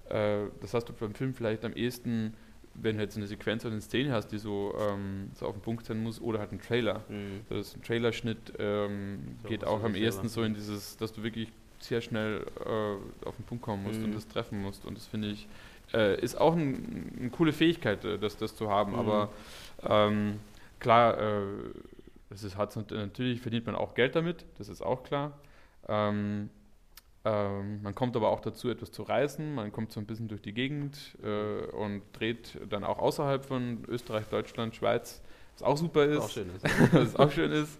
äh, das hast du beim Film vielleicht am ehesten wenn du jetzt eine Sequenz oder eine Szene hast, die so, ähm, so auf den Punkt sein muss, oder halt ein Trailer. Mhm. Das ein Trailerschnitt ähm, so, geht auch am ehesten so in dieses, dass du wirklich sehr schnell äh, auf den Punkt kommen musst mhm. und das treffen musst. Und das finde ich, äh, ist auch ein, eine coole Fähigkeit, äh, das, das zu haben. Mhm. Aber ähm, klar, äh, das ist, hat, natürlich verdient man auch Geld damit, das ist auch klar. Ähm, ähm, man kommt aber auch dazu, etwas zu reisen. Man kommt so ein bisschen durch die Gegend äh, und dreht dann auch außerhalb von Österreich, Deutschland, Schweiz, was auch super ist. Was auch schön ist. was auch schön ist.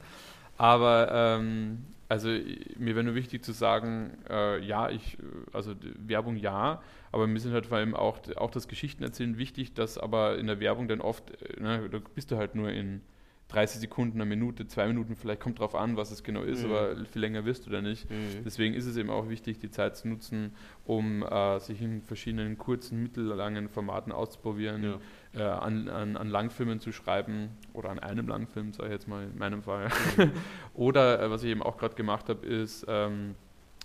Aber ähm, also mir wäre nur wichtig zu sagen, äh, ja, ich, also Werbung ja, aber mir sind halt vor allem auch, auch das Geschichtenerzählen wichtig, dass aber in der Werbung dann oft, äh, ne, da bist du halt nur in 30 Sekunden, eine Minute, zwei Minuten, vielleicht kommt drauf an, was es genau ist, mhm. aber viel länger wirst du da nicht. Mhm. Deswegen ist es eben auch wichtig, die Zeit zu nutzen, um äh, sich in verschiedenen kurzen, mittellangen Formaten auszuprobieren, ja. Äh, an, an, an, Langfilmen zu schreiben oder an einem Langfilm, sage ich jetzt mal in meinem Fall. Mhm. oder äh, was ich eben auch gerade gemacht habe, ist, ähm,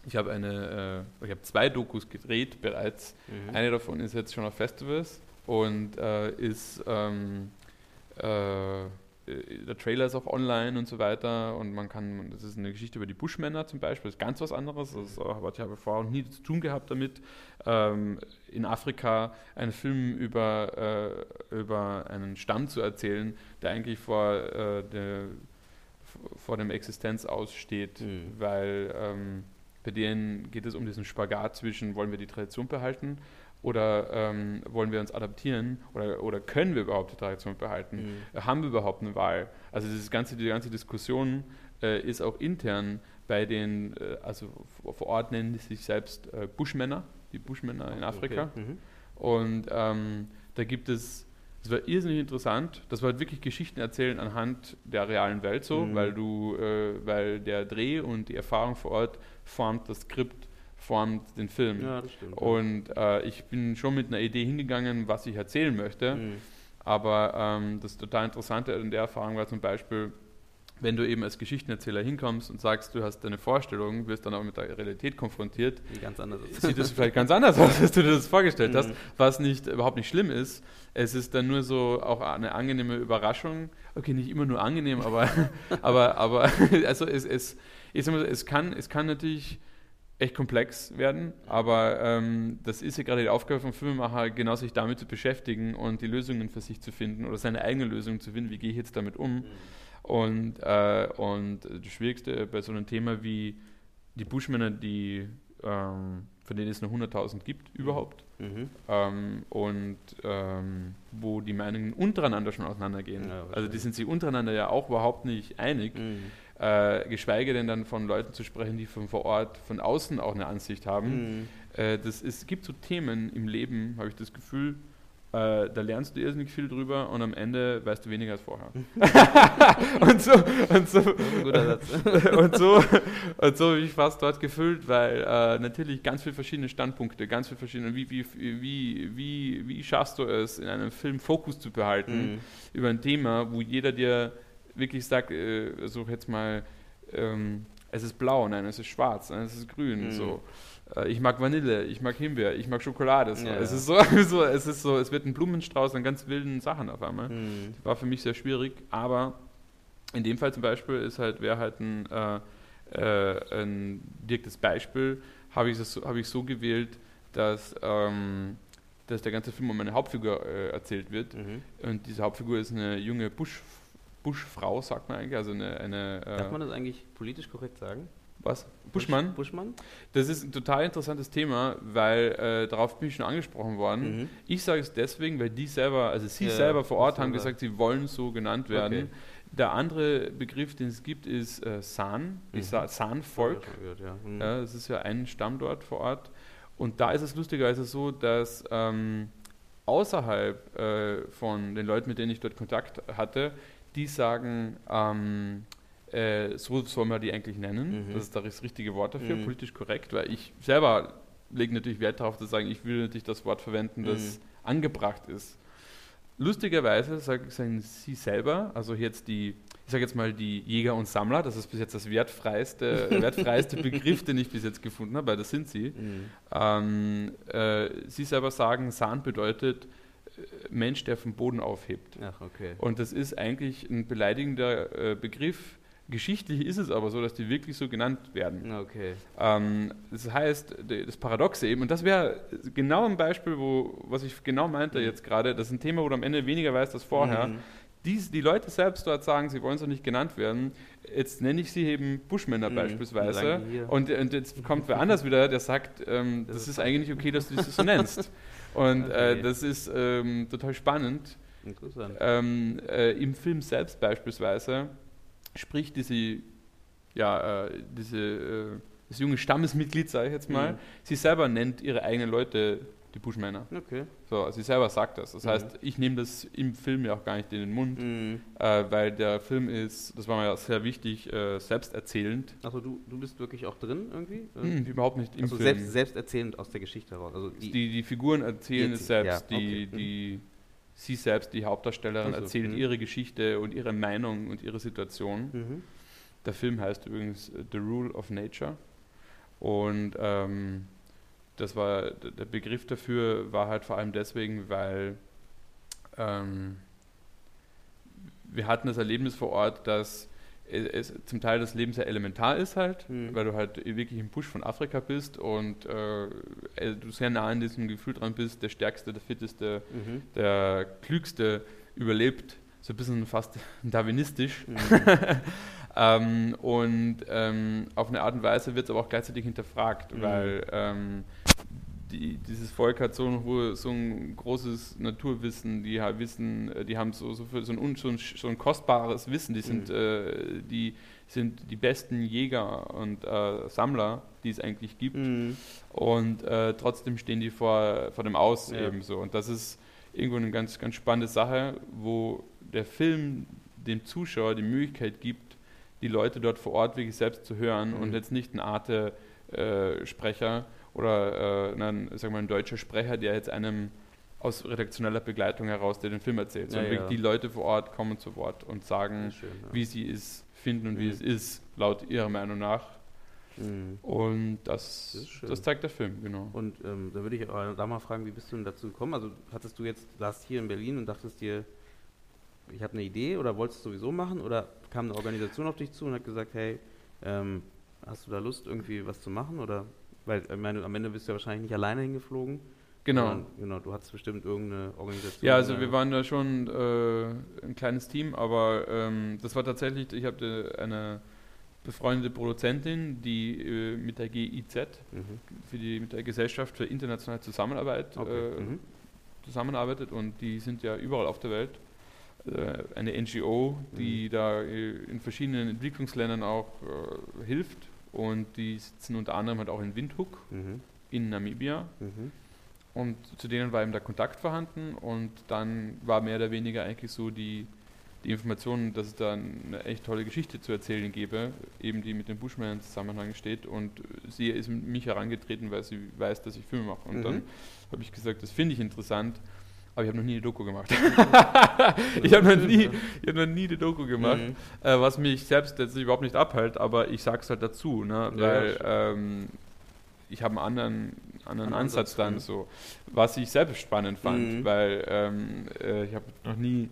ich habe eine, äh, ich habe zwei Dokus gedreht bereits. Mhm. Eine davon ist jetzt schon auf Festivals und äh, ist ähm, äh, der Trailer ist auch online und so weiter und man kann, das ist eine Geschichte über die Buschmänner zum Beispiel, das ist ganz was anderes, das ich habe vorher nie zu tun gehabt damit. Ähm, in Afrika einen Film über, äh, über einen Stamm zu erzählen, der eigentlich vor, äh, der, vor dem Existenz aussteht, mhm. weil ähm, bei denen geht es um diesen Spagat zwischen, wollen wir die Tradition behalten oder ähm, wollen wir uns adaptieren oder, oder können wir überhaupt die Tradition behalten? Mhm. Haben wir überhaupt eine Wahl? Also dieses ganze, die ganze Diskussion äh, ist auch intern bei den, äh, also vor Ort nennen sie sich selbst äh, Buschmänner, die Buschmänner in Afrika. Okay. Mhm. Und ähm, da gibt es, das war irrsinnig interessant, das war halt wirklich Geschichten erzählen anhand der realen Welt so, mhm. weil du, äh, weil der Dreh und die Erfahrung vor Ort formt das Skript formt den Film. Ja, das stimmt. Und äh, ich bin schon mit einer Idee hingegangen, was ich erzählen möchte. Mhm. Aber ähm, das total Interessante an der Erfahrung war zum Beispiel, wenn du eben als Geschichtenerzähler hinkommst und sagst, du hast deine Vorstellung, wirst dann auch mit der Realität konfrontiert, sieht es vielleicht ganz anders aus, als du dir das vorgestellt mhm. hast, was nicht überhaupt nicht schlimm ist. Es ist dann nur so auch eine angenehme Überraschung. Okay, nicht immer nur angenehm, aber, aber, aber also es, es, ich sag mal, es, kann, es kann natürlich echt komplex werden, aber ähm, das ist ja gerade die Aufgabe vom Filmemacher, genau sich damit zu beschäftigen und die Lösungen für sich zu finden oder seine eigene Lösung zu finden, wie gehe ich jetzt damit um. Mhm. Und, äh, und das Schwierigste bei so einem Thema wie die Buschmänner, die, ähm, von denen es nur 100.000 gibt überhaupt, mhm. ähm, und ähm, wo die Meinungen untereinander schon auseinandergehen. Ja, also die sind sich untereinander ja auch überhaupt nicht einig. Mhm äh, geschweige denn dann von Leuten zu sprechen, die von vor Ort, von außen auch eine Ansicht haben. Mhm. Äh, das ist, gibt so Themen im Leben, habe ich das Gefühl, äh, da lernst du irrsinnig viel drüber und am Ende weißt du weniger als vorher. und so, und so, und so, und so habe ich fast dort gefühlt, weil äh, natürlich ganz viele verschiedene Standpunkte, ganz viele verschiedene, wie, wie, wie, wie, wie schaffst du es, in einem Film Fokus zu behalten mhm. über ein Thema, wo jeder dir wirklich sage, äh, suche jetzt mal, ähm, es ist blau, nein, es ist schwarz, nein, es ist grün, mhm. so. Äh, ich mag Vanille, ich mag Himbeer, ich mag Schokolade. So. Ja, es, Ist so, so, es ist so, es wird ein Blumenstrauß an ganz wilden Sachen auf einmal. Mhm. War für mich sehr schwierig, aber in dem Fall zum Beispiel ist halt, wäre halt ein, äh, äh, ein direktes Beispiel, habe ich, so, hab ich so gewählt, dass, ähm, dass der ganze Film um eine Hauptfigur äh, erzählt wird. Mhm. Und diese Hauptfigur ist eine junge Buschfrau Buschfrau, sagt man eigentlich. Also eine, eine Darf man das eigentlich politisch korrekt sagen? Was? Buschmann? Buschmann? Das ist ein total interessantes Thema, weil äh, darauf bin ich schon angesprochen worden. Mhm. Ich sage es deswegen, weil die selber, also sie Ja, selber vor Ort haben selber. gesagt, sie wollen so genannt werden. Okay. Der andere Begriff, den es gibt, ist äh, San, Mhm. Sa San-Volk. Ja. Mhm. Ja, das ist ja ein Stamm dort vor Ort. Und da ist es lustigerweise so, dass ähm, außerhalb äh, von den Leuten, mit denen ich dort Kontakt hatte, die sagen, ähm, äh, so soll man die eigentlich nennen. Mhm. Das ist das richtige Wort dafür, Mhm. politisch korrekt, weil ich selber lege natürlich Wert darauf zu sagen, ich will natürlich das Wort verwenden, das Mhm. angebracht ist. Lustigerweise sag- sagen sie selber, also jetzt die, ich sage jetzt mal die Jäger und Sammler, das ist bis jetzt das wertfreiste, wertfreiste Begriff, den ich bis jetzt gefunden habe, weil das sind sie. Mhm. Ähm, äh, sie selber sagen, Sahn bedeutet Mensch, der vom Boden aufhebt. Ach, okay. Und das ist eigentlich ein beleidigender äh, Begriff. Geschichtlich ist es aber so, dass die wirklich so genannt werden. Okay. Ähm, das heißt, das Paradoxe eben, und das wäre genau ein Beispiel, wo, was ich genau meinte Mhm. jetzt gerade, das ist ein Thema, wo du am Ende weniger weißt als vorher. Mhm. Dies, die Leute selbst dort sagen, sie wollen so nicht genannt werden. Jetzt nenne ich sie eben Buschmänner Mhm. beispielsweise. Und, und jetzt kommt wer anders wieder, der sagt, ähm, Das das, ist eigentlich okay, dass du das so nennst. Und Okay. äh, das ist ähm, total spannend. Interessant. Ähm, äh, Im Film selbst beispielsweise spricht diese, ja, äh, diese, äh, das junge Stammesmitglied, sage ich jetzt mal, Mhm. sie selber nennt ihre eigenen Leute die Buschmänner. Okay. So, sie selber sagt das. Das Mhm. heißt, ich nehme das im Film ja auch gar nicht in den Mund, Mhm. äh, weil der Film ist, das war mir ja sehr wichtig, äh, selbsterzählend. Achso, du, du bist wirklich auch drin irgendwie? Hm, überhaupt nicht im also Film. selbst, selbst erzählend aus der Geschichte heraus. Also die, die, die Figuren erzählen Die es selbst. ja, Die, okay, mhm. die, sie selbst, die Hauptdarstellerin, Ach so, erzählt mhm. ihre Geschichte und ihre Meinung und ihre Situation. Mhm. Der Film heißt übrigens äh, The Rule of Nature. Und ähm, das war der Begriff dafür war halt vor allem deswegen, weil ähm, wir hatten das Erlebnis vor Ort, dass es, es zum Teil das Leben sehr elementar ist halt, Mhm. weil du halt wirklich im Busch von Afrika bist und äh, äh, du sehr nah an diesem Gefühl dran bist, der Stärkste, der Fitteste, Mhm. der Klügste überlebt, so ein bisschen fast darwinistisch. Mhm. Ähm, und ähm, auf eine Art und Weise wird es aber auch gleichzeitig hinterfragt, Mhm. weil ähm, die, dieses Volk hat so ein, so ein großes Naturwissen, die halt wissen, äh, die haben so, so, so, ein, so, ein, so ein kostbares Wissen, die sind, Mhm. äh, die sind die besten Jäger und äh, Sammler, die es eigentlich gibt. Mhm. Und äh, trotzdem stehen die vor, vor dem Aus Ja. ebenso. Und das ist irgendwo eine ganz, ganz spannende Sache, wo der Film dem Zuschauer die Möglichkeit gibt, die Leute dort vor Ort wirklich selbst zu hören Mhm. und jetzt nicht ein Arte-Sprecher oder äh, ein, sag mal, ein deutscher Sprecher, der jetzt einem aus redaktioneller Begleitung heraus, der den Film erzählt, sondern Ja, ja. die Leute vor Ort kommen zu Wort und sagen, schön, ja. wie sie es finden und wie Mhm. es ist, laut ihrer Meinung nach. Mhm. Und das, Das zeigt der Film, genau. Und ähm, da würde ich aber da mal fragen, wie bist du denn dazu gekommen? Also hattest du jetzt, saßt hier in Berlin und dachtest dir, ich habe eine Idee oder wolltest du sowieso machen oder kam eine Organisation auf dich zu und hat gesagt, hey, ähm, hast du da Lust irgendwie was zu machen oder weil ich meine, am Ende bist du ja wahrscheinlich nicht alleine hingeflogen. Genau. sondern, genau, du hattest bestimmt irgendeine Organisation. Ja, also äh, wir waren da schon äh, ein kleines Team, aber ähm, das war tatsächlich, ich hatte eine befreundete Produzentin, die äh, mit der GIZ, Mhm. für die, mit der Gesellschaft für internationale Zusammenarbeit Okay. äh, Mhm. zusammenarbeitet und die sind ja überall auf der Welt. Äh, eine NGO, die Mhm. da äh, in verschiedenen Entwicklungsländern auch äh, hilft und die sitzen unter anderem halt auch in Windhoek Mhm. in Namibia Mhm. und zu denen war eben der Kontakt vorhanden und dann war mehr oder weniger eigentlich so die, die Information, dass es da eine echt tolle Geschichte zu erzählen gäbe, eben die mit den Bushman in Zusammenhang steht und sie ist mit mich herangetreten, weil sie weiß, dass ich Filme mache und Mhm. dann habe ich gesagt, das finde ich interessant, aber ich habe noch nie eine Doku gemacht. ich habe noch, nie- ich hab noch nie eine Doku gemacht, Mhm. äh, was mich selbst jetzt überhaupt nicht abhält, aber ich sage es halt dazu, ne? Weil ja, ähm, ich habe einen anderen, anderen Ansatz Ansatz, dann so, was ich selbst spannend fand, Mhm. weil ähm, äh, ich habe noch nie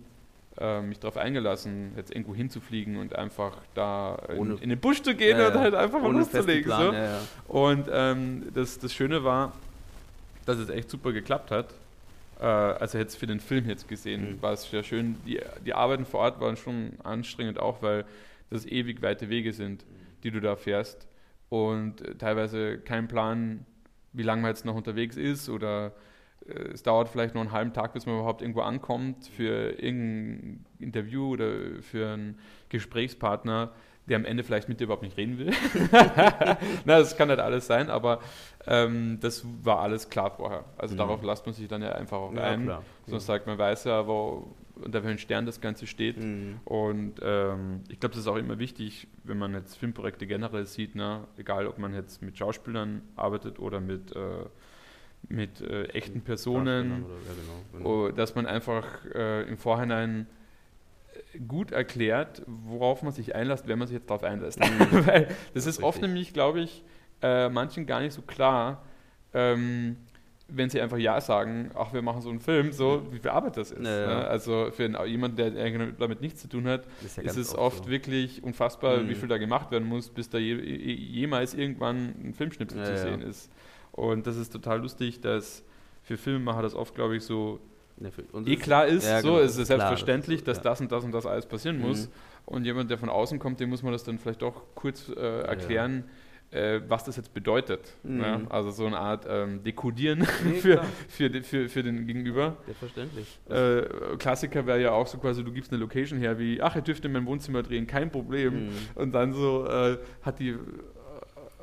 äh, mich darauf eingelassen, jetzt irgendwo hinzufliegen und einfach da in, in den Busch zu gehen Ja, und halt einfach mal loszulegen. Plan, So. ja, ja. Und ähm, das, das Schöne war, dass es echt super geklappt hat. Äh, also jetzt für den Film jetzt gesehen, Mhm. war es sehr schön. Die, die Arbeiten vor Ort waren schon anstrengend auch, weil das ewig weite Wege sind, die du da fährst. und äh, teilweise keinen Plan, wie lange man jetzt noch unterwegs ist oder äh, es dauert vielleicht noch einen halben Tag, bis man überhaupt irgendwo ankommt für irgendein Interview oder für einen Gesprächspartner, der am Ende vielleicht mit dir überhaupt nicht reden will. Na, das kann halt alles sein, aber ähm, das war alles klar vorher. Also Mhm. darauf lässt man sich dann ja einfach auch Ja, ein. klar. Sonst sagt man weiß ja, wo unter welchem Stern das Ganze steht. Mhm. Und ähm, ich glaube, das ist auch immer wichtig, wenn man jetzt Filmprojekte generell sieht, ne? egal ob man jetzt mit Schauspielern arbeitet oder mit, äh, mit äh, echten Personen, Oder, ja, genau, genau. oh, dass man einfach äh, im Vorhinein gut erklärt, worauf man sich einlässt, wenn man sich jetzt darauf einlässt. Weil das Das ist ist oft nämlich, glaube ich, äh, manchen gar nicht so klar, ähm, wenn sie einfach Ja sagen, ach, wir machen so einen Film, so wie viel Arbeit das ist. Ja, ja. Ne? Also für einen- jemanden, der damit nichts zu tun hat, Das ja ist es oft so. wirklich unfassbar, Mhm. wie viel da gemacht werden muss, bis da je, je, jemals irgendwann ein Filmschnipsel zu sehen ist. Und das ist total lustig, dass für Filmemacher das oft, glaube ich, so Ja, uns eh klar ist, ja, so genau, ist es klar, selbstverständlich, das dass so, das und das und das alles passieren muss. Mhm. Und jemand, der von außen kommt, dem muss man das dann vielleicht doch kurz äh, erklären, äh, was das jetzt bedeutet. Mhm. Ja? Also so eine Art ähm, Dekodieren Nee, für, für, für, für den Gegenüber. Selbstverständlich. Äh, Klassiker wäre ja auch so quasi, du gibst eine Location her wie, ach, ihr dürft in mein Wohnzimmer drehen, kein Problem. Mhm. Und dann so äh, hat die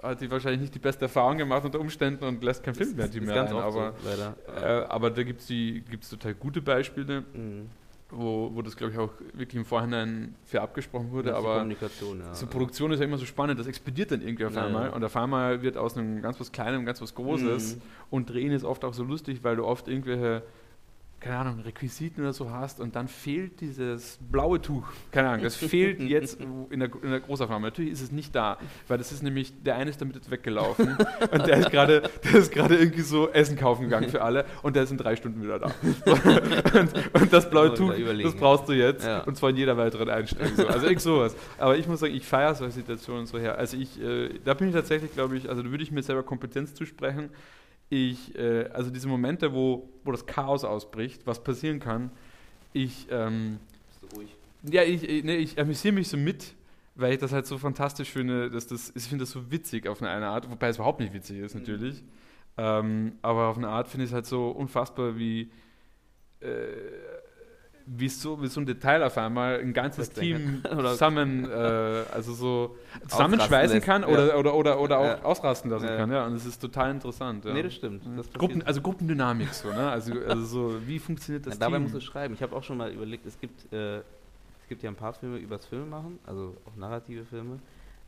hat die wahrscheinlich nicht die beste Erfahrung gemacht unter Umständen und lässt kein Film mehr, die mehr ganz oft Aber, so, leider. äh, aber da gibt es total gute Beispiele, Mhm. wo, wo das, glaube ich, auch wirklich im Vorhinein fair abgesprochen wurde. Aber Kommunikation, ja. so Produktion ist ja immer so spannend, das explodiert dann irgendwie auf Ja, einmal ja. und auf einmal wird aus einem ganz was Kleinem ganz was Großes Mhm. und Drehen ist oft auch so lustig, weil du oft irgendwelche, keine Ahnung, Requisiten oder so hast und dann fehlt dieses blaue Tuch. Keine Ahnung, das fehlt jetzt in der, in der Großaufnahme. Natürlich ist es nicht da, weil das ist nämlich, der eine ist damit jetzt weggelaufen und der ist gerade der ist gerade irgendwie so Essen kaufen gegangen für alle und der ist in drei Stunden wieder da. und, und das blaue Tuch, das brauchst du jetzt Ja. und zwar in jeder weiteren Einstellung. So. Also irgend sowas. Aber ich muss sagen, ich feiere solche Situationen so her. Also ich, äh, da bin ich tatsächlich, glaube ich, also da würde ich mir selber Kompetenz zusprechen. Ich, äh, also diese Momente, wo, wo das Chaos ausbricht, was passieren kann, ich, ähm, Bist du ruhig. ja, ich, ich- nee, ich amüsiere mich so mit, weil ich das halt so fantastisch finde, dass das, ich finde das so witzig auf eine Art, wobei es überhaupt nicht witzig ist natürlich. Ähm, aber auf eine Art finde ich es halt so unfassbar, wie, äh, wie, so, wie so ein Detail auf einmal ein ganzes. Team Oder- zusammen, äh, also so zusammenschweißen kann ja. oder, oder, oder, oder auch Ja. ausrasten lassen Ja. kann. Ja, und das ist total interessant. Ja. Nee, das stimmt. Das. Gruppen, also Gruppendynamik so, ne? Also, also so, wie funktioniert das dabei Team? musst du schreiben. Ich habe auch schon mal überlegt, es gibt, äh, es gibt ja ein paar Filme übers Filme machen, also auch narrative Filme.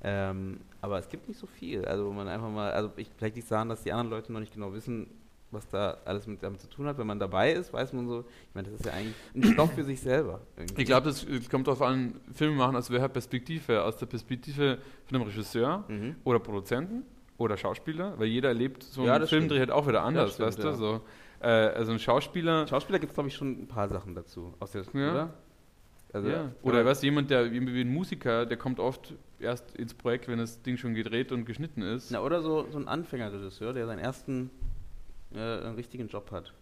Ähm, aber es gibt nicht so viel. Also wo man einfach mal, also ich, vielleicht es daran, dass die anderen Leute noch nicht genau wissen, was da alles mit damit zu tun hat. Wenn man dabei ist, weiß man so, ich meine, das ist ja eigentlich ein Stoff für sich selber. irgendwie. Ich glaube, das kommt darauf an, Filme machen aus welcher Perspektive? Aus der Perspektive von einem Regisseur Mhm. oder Produzenten oder Schauspieler, weil jeder erlebt so Ja, einen Filmdreh halt auch wieder anders, stimmt, weißt du? ja. So, äh, also ein Schauspieler, Schauspieler gibt es, glaube ich, schon ein paar Sachen dazu. Aus der, Ja. Oder? Also, ja. oder weißt du, jemand, der wie wie ein Musiker, der kommt oft erst ins Projekt, wenn das Ding schon gedreht und geschnitten ist. Na, oder so, so ein Anfängerregisseur, der seinen ersten äh, einen richtigen Job hat.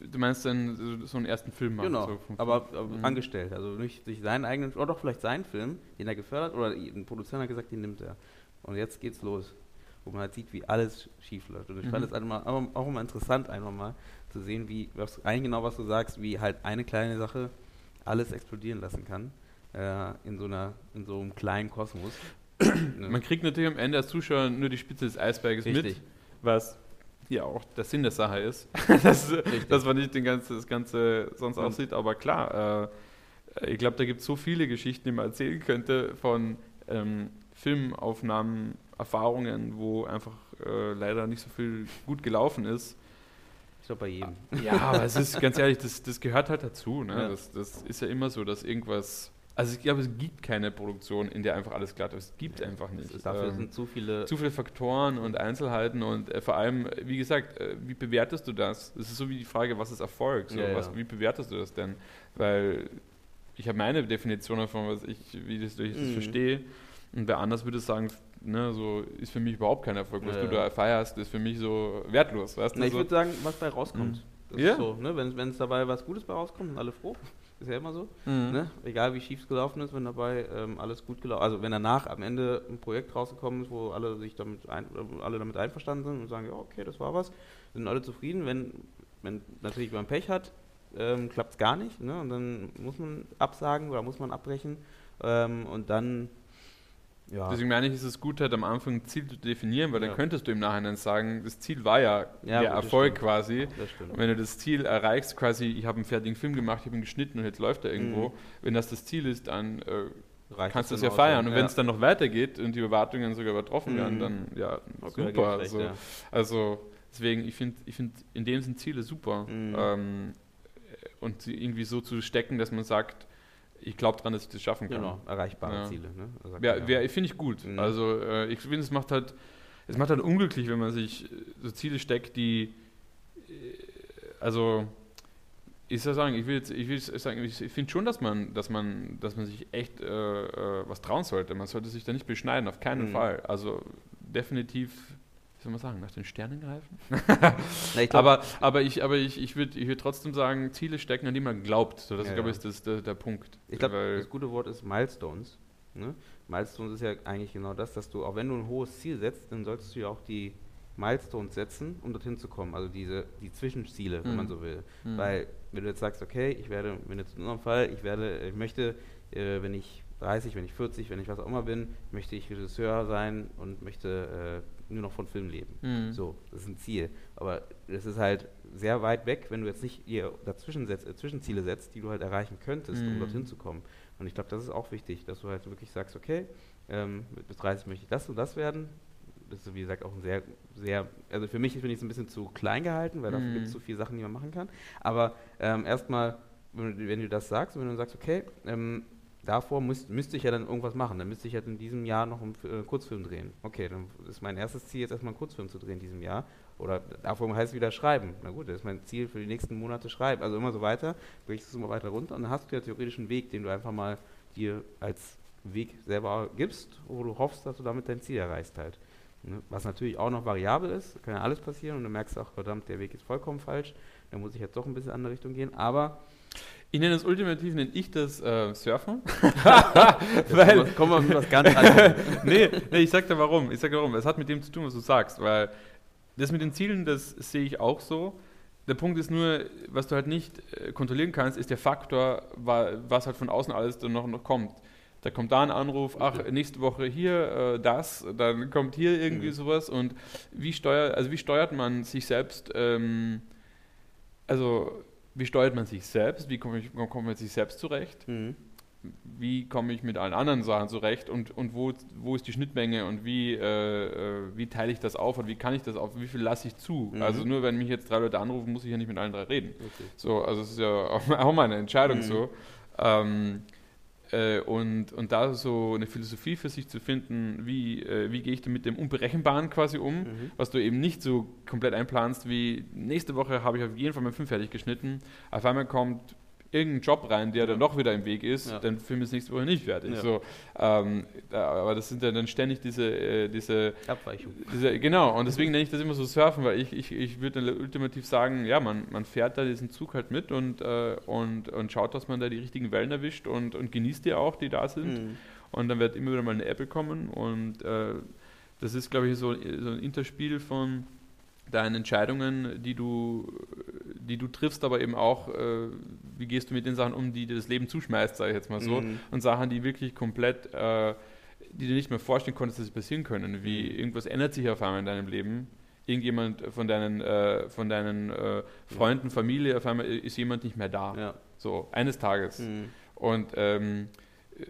Du meinst dann so- einen ersten Film machen? Genau, so aber, aber Mhm. angestellt. Also nicht sich seinen eigenen, oder doch vielleicht seinen Film, den er gefördert, oder ein Produzent hat gesagt, den nimmt er. Und jetzt geht's los. Wo man halt sieht, wie alles schief läuft. Und ich fand Mhm. es einmal, auch, immer interessant, einfach mal zu sehen, wie, was, eigentlich genau was du sagst, wie halt eine kleine Sache alles explodieren lassen kann. Äh, in so einer, in so einem kleinen Kosmos. Man kriegt natürlich am Ende als Zuschauer nur die Spitze des Eisberges mit. Richtig. was ja auch der Sinn der Sache ist, dass, dass man nicht den ganze, das Ganze sonst aussieht, aber klar, äh, ich glaube, da gibt es so viele Geschichten, die man erzählen könnte von ähm, Filmaufnahmen, Erfahrungen, wo einfach äh, leider nicht so viel gut gelaufen ist. Ich glaube bei jedem. Ja, aber es ist ganz ehrlich, das, das gehört halt dazu. Ne? Ja. Das, das ist ja immer so, dass irgendwas. Also ich glaube, es gibt keine Produktion, in der einfach alles glatt ist. Es gibt einfach Das nicht. ist, dafür Ähm, sind zu viele. zu viele Faktoren und Einzelheiten und äh, vor allem, äh, wie gesagt, äh, wie bewertest du das? Das ist so wie die Frage, was ist Erfolg? So, Ja, was, ja. Wie bewertest du das denn? Weil ich habe meine Definition davon, was ich, wie das, ich das Mhm. verstehe. Und wer anders würde sagen, ne, so ist für mich überhaupt kein Erfolg. Was Ja, du ja. da feierst, ist für mich so wertlos. Weißt du? Na, ich so, würde sagen, was bei rauskommt. Mhm. Das Ja. ist so, ne? Wenn es dabei was Gutes bei rauskommt, sind alle froh. Ist ja immer so. Mhm. Ne? Egal wie schief es gelaufen ist, wenn dabei ähm, alles gut gelaufen Also wenn danach am Ende ein Projekt rausgekommen ist, wo alle sich damit ein, äh, alle damit einverstanden sind und sagen, ja, okay, das war was, sind alle zufrieden. Wenn, wenn natürlich man Pech hat, ähm, klappt es gar nicht. Ne? Und dann muss man absagen oder muss man abbrechen. Ähm, und dann ja. Deswegen meine ich, ist es gut, halt am Anfang ein Ziel zu definieren, weil Ja. dann könntest du im Nachhinein sagen, das Ziel war ja, Ja, der Erfolg stimmt. quasi. Und wenn du das Ziel erreichst, quasi, ich habe einen fertigen Film gemacht, ich habe ihn geschnitten und jetzt läuft er irgendwo, Mhm. wenn das das Ziel ist, dann äh, kannst du das es ja feiern. Und wenn es dann noch weitergeht und die Erwartungen sogar übertroffen werden, Mhm. dann ja, Okay, super. ich Also, also deswegen, ich finde, ich find, in dem sind Ziele super. Mhm. Ähm, und sie irgendwie so zu stecken, dass man sagt, ich glaube dran, dass ich das schaffen ja. kann. Genau, erreichbare Ja. Ziele. Ne? Sagt Ja, wär- finde ich gut. Mhm. Also äh, ich finde, es macht halt, es macht halt unglücklich, wenn man sich äh, so Ziele steckt, die, äh, also ich soll sagen, ich will jetzt, ich will sagen, ich finde schon, dass man, dass man, dass man sich echt äh, äh, was trauen sollte. Man sollte sich da nicht beschneiden, auf keinen Mhm. Fall. Also definitiv, wie soll man sagen, nach den Sternen greifen. Na, ich glaub- aber, aber ich, aber ich, ich würde ich würd trotzdem sagen, Ziele stecken, an die man glaubt. So, das Ja, ist, glaube ja. ich, das, der, der Punkt. Ich glaube, das gute Wort ist Milestones. Ne? Milestones ist ja eigentlich genau das, dass du, auch wenn du ein hohes Ziel setzt, dann solltest du ja auch die Milestones setzen, um dorthin zu kommen. Also diese, die Zwischenziele, wenn Mhm. man so will. Mhm. Weil, wenn du jetzt sagst, okay, ich werde, wenn jetzt in unserem Fall, ich werde, ich möchte, äh, wenn ich 30, wenn ich 40, wenn ich was auch immer bin, möchte ich Regisseur sein und möchte äh, nur noch von Film leben. Mhm. So, das ist ein Ziel. Aber das ist halt sehr weit weg, wenn du jetzt nicht ihr dazwischen setzt, äh, Zwischenziele setzt, die du halt erreichen könntest, um Mhm. dorthin zu kommen. Und ich glaube, das ist auch wichtig, dass du halt wirklich sagst, okay, ähm, bis 30 möchte ich das und das werden. Das ist, wie gesagt, auch ein sehr, sehr, also für mich finde ich es ein bisschen zu klein gehalten, weil dafür Mhm. gibt es zu viele Sachen, die man machen kann. Aber ähm, erstmal, wenn, du- wenn du das sagst und wenn du sagst, okay, ähm, davor müsst, müsste ich ja dann irgendwas machen. Dann müsste ich halt in diesem Jahr noch einen äh, Kurzfilm drehen. Okay, dann ist mein erstes Ziel jetzt erstmal einen Kurzfilm zu drehen in diesem Jahr. Oder davor heißt es wieder schreiben. Na gut, das ist mein Ziel für die nächsten Monate schreiben. Also immer so weiter, brichst du es immer weiter runter und dann hast du ja theoretisch einen Weg, den du einfach mal dir als Weg selber gibst, wo du hoffst, dass du damit dein Ziel erreichst halt. Ne? Was natürlich auch noch variabel ist, kann ja alles passieren und du merkst auch, verdammt, der Weg ist vollkommen falsch, da muss ich jetzt doch ein bisschen in eine andere Richtung gehen, aber Ich nenne das ultimativ, nenne ich das äh, Surfen. jetzt kommen wir- mit was ganz anderem. nee, nee, ich sag dir warum. Ich sag dir warum. Es hat mit dem zu tun, was du sagst, weil das mit den Zielen, das sehe ich auch so. Der Punkt ist nur, was du halt nicht äh, kontrollieren kannst, ist der Faktor, wa- was halt von außen alles dann noch, noch kommt. Da kommt da ein Anruf, ach, nächste Woche hier äh, das, dann kommt hier irgendwie Mhm. sowas und wie steuert, also wie steuert man sich selbst, ähm, also wie steuert man sich selbst, wie komme ich, kommt man mit sich selbst zurecht? Mhm. wie komme ich mit allen anderen Sachen zurecht und, und wo, wo ist die Schnittmenge und wie, äh, äh, wie teile ich das auf und wie kann ich das auf, wie viel lasse ich zu? Mhm. Also nur wenn mich jetzt drei Leute anrufen, muss ich ja nicht mit allen drei reden. Okay. So, also es ist ja auch, auch meine Entscheidung Mhm. so. Ähm, äh, und, und da so eine Philosophie für sich zu finden, wie, äh, wie gehe ich denn mit dem Unberechenbaren quasi um, Mhm. was du eben nicht so komplett einplanst, wie nächste Woche habe ich auf jeden Fall meinen Film fertig geschnitten, auf einmal kommt irgendein Job rein, der dann doch wieder im Weg ist, Ja. dann Film ist nächste Woche nicht fertig. Ja. So, ähm, aber das sind ja dann ständig diese, äh, diese, Abweichung. diese, genau, und deswegen nenne ich das immer so Surfen, weil ich, ich, ich würde dann ultimativ sagen, ja, man, man fährt da diesen Zug halt mit und, äh, und, und schaut, dass man da die richtigen Wellen erwischt und, und genießt die auch, die da sind. Mhm. Und dann wird immer wieder mal eine Apple kommen und äh, das ist, glaube ich, so, so ein Interspiel von deinen Entscheidungen, die du, die du triffst, aber eben auch, äh, wie gehst du mit den Sachen um, die dir das Leben zuschmeißt, sage ich jetzt mal so. Mhm. Und Sachen, die wirklich komplett, äh, die du nicht mehr vorstellen konntest, dass sie passieren können. Wie Mhm. irgendwas ändert sich auf einmal in deinem Leben. Irgendjemand von deinen, äh, von deinen äh, Freunden, Familie, auf einmal ist jemand nicht mehr da. Ja. So, eines Tages. Mhm. Und ähm, äh,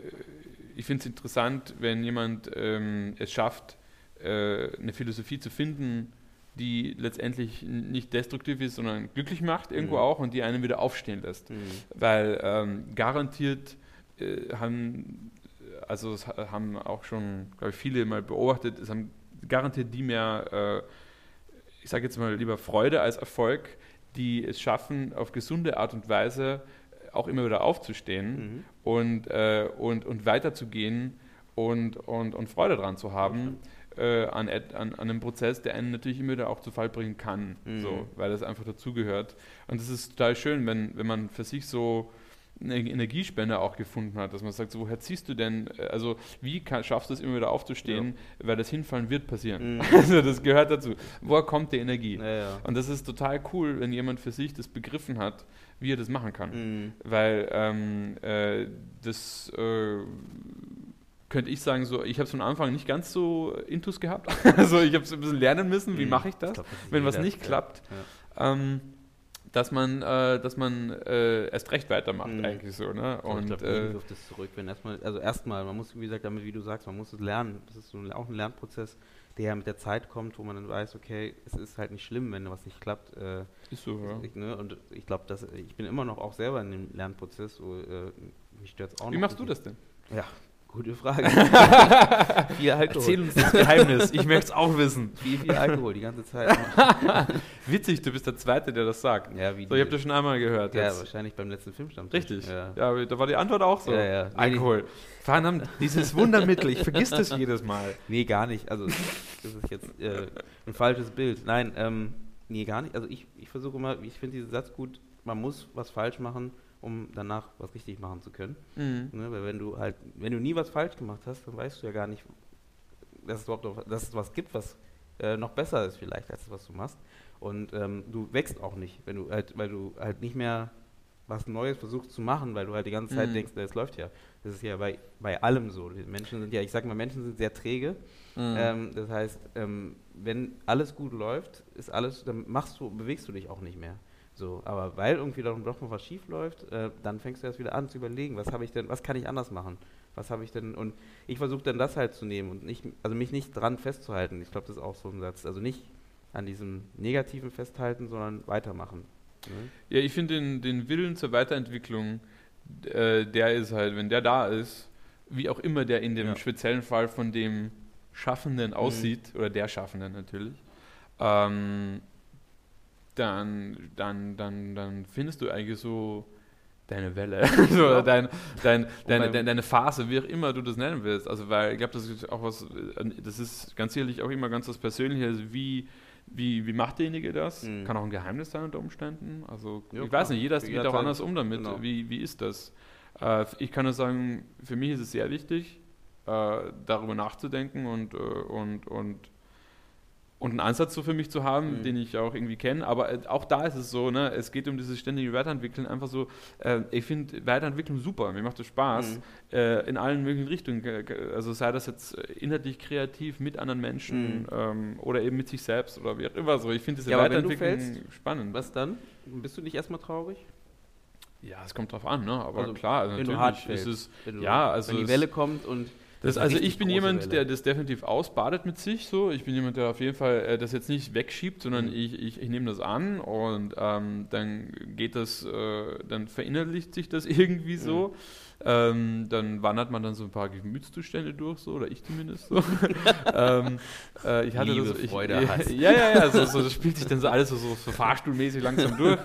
ich finde es interessant, wenn jemand ähm, es schafft, äh, eine Philosophie zu finden, die letztendlich nicht destruktiv ist, sondern glücklich macht irgendwo Mhm. auch und die einen wieder aufstehen lässt. Mhm. Weil ähm, garantiert äh, haben, also ha- haben auch schon, glaube ich, viele mal beobachtet, es haben garantiert die mehr, äh, ich sage jetzt mal lieber Freude als Erfolg, die es schaffen, auf gesunde Art und Weise auch immer wieder aufzustehen Mhm. und, äh, und, und weiterzugehen und, und, und Freude dran zu haben äh, an, an, an einem Prozess, der einen natürlich immer wieder auch zu Fall bringen kann, Mhm. so, weil das einfach dazugehört. Und es ist total schön, wenn, wenn man für sich so eine Energiespender auch gefunden hat, dass man sagt, so, woher ziehst du denn, äh, also wie kann, schaffst du es immer wieder aufzustehen, ja. weil das Hinfallen wird passieren. Mhm. Also das gehört dazu. Woher kommt die Energie? Ja, ja. Und das ist total cool, wenn jemand für sich das begriffen hat, wie er das machen kann. Mhm. Weil ähm, äh, das äh, könnte ich sagen, so, ich habe es von Anfang nicht ganz so Intus gehabt. also ich habe es ein bisschen lernen müssen, wie mhm. mache ich das, glaub, das wenn was nicht klappt. Ähm, dass man, äh, dass man äh, erst recht weitermacht, mhm. eigentlich so. Ne? Und ich glaube, äh, auf das zurück, wenn erstmal, also erstmal, man muss, wie gesagt, damit, wie du sagst, man muss es lernen. Das ist so ein, auch ein Lernprozess, der ja mit der Zeit kommt, wo man dann weiß, okay, es ist halt nicht schlimm, wenn was nicht klappt. Äh, ist so, ja. Ich, ne? Und ich glaube, dass ich bin immer noch auch selber in dem Lernprozess. So, äh, mich stört es auch Wie noch. machst du das denn? Ja, Gute Frage. viel Alkohol. Erzähl uns das Geheimnis. Ich möchte es auch wissen. Viel, viel Alkohol die ganze Zeit. Witzig, du bist der Zweite, der das sagt. Ja, wie so, ich habe das schon einmal gehört. Ja, jetzt. wahrscheinlich beim letzten Filmstamm. Richtig. Ja. ja. da war die Antwort auch so. Ja, ja. Alkohol. Verdammt, dieses Wundermittel, ich vergiss das jedes Mal. Nee, gar nicht. Also, das ist jetzt äh, ein falsches Bild. Nein, ähm, nee, gar nicht. Also, ich, ich versuche immer, ich finde diesen Satz gut, man muss was falsch machen, um danach was richtig machen zu können. Mhm. Ne, weil wenn du halt, wenn du nie was falsch gemacht hast, dann weißt du ja gar nicht, dass es überhaupt noch, dass es was gibt, was äh, noch besser ist vielleicht als das, was du machst. Und ähm, du wächst auch nicht, wenn du halt, weil du halt nicht mehr was Neues versuchst zu machen, weil du halt die ganze Zeit mhm. denkst, es läuft ja. Das ist ja bei, bei allem so. Die Menschen sind ja, ich sag mal, Menschen sind sehr träge. Mhm. Ähm, das heißt, ähm, wenn alles gut läuft, ist alles, dann machst du, bewegst du dich auch nicht mehr. So, aber weil irgendwie doch, doch mal was schief läuft, äh, dann fängst du erst wieder an zu überlegen, was habe ich denn, was kann ich anders machen? Was habe ich denn? Und ich versuche dann das halt zu nehmen und nicht, also mich nicht dran festzuhalten. Ich glaube, das ist auch so ein Satz. Also nicht an diesem Negativen festhalten, sondern weitermachen. Ne? Ja, ich finde den, den Willen zur Weiterentwicklung, äh, der ist halt, wenn der da ist, wie auch immer der in dem ja. speziellen Fall von dem Schaffenden mhm. aussieht, mhm. oder der Schaffenden natürlich, ähm, dann, dann, dann, dann findest du eigentlich so deine Welle so, ja. dein, dein, deine, deine, deine Phase, wie auch immer du das nennen willst. Also, weil ich glaube, das ist auch was, das ist ganz sicherlich auch immer ganz was Persönliches, wie, wie, wie macht derjenige das? Mhm. Kann auch ein Geheimnis sein unter Umständen. Also, ja, ich klar. weiß nicht, jeder geht auch anders um damit. Genau. Wie, wie ist das? Äh, ich kann nur sagen, für mich ist es sehr wichtig, äh, darüber nachzudenken und, äh, und, und und einen Ansatz so für mich zu haben, mhm. den ich auch irgendwie kenne. Aber äh, auch da ist es so, ne, es geht um dieses ständige Weiterentwickeln. Einfach so, äh, ich finde Weiterentwicklung super, mir macht das Spaß mhm. äh, in allen möglichen Richtungen. Also sei das jetzt inhaltlich kreativ mit anderen Menschen mhm. ähm, oder eben mit sich selbst oder wie auch immer so. Ich finde diese ja, Weiterentwicklung fällst, spannend. Was dann? Bist du nicht erstmal traurig? Ja, es kommt drauf an, ne? Aber also, klar, also natürlich ist es, ja, also wenn die Welle kommt und das, also ich bin jemand, Welle. der das definitiv ausbadet mit sich. So, ich bin jemand, der auf jeden Fall äh, das jetzt nicht wegschiebt, sondern mhm. ich, ich, ich nehme das an und ähm, dann geht das, äh, dann verinnerlicht sich das irgendwie so. Mhm. Ähm, dann wandert man dann so ein paar Gemütszustände durch, so, oder ich zumindest so. ähm, äh, ich hatte Liebe, das, ich, Freude, Hass. Ja, ja, ja, so, so, das spielt sich dann so alles so, so, so fahrstuhlmäßig langsam durch,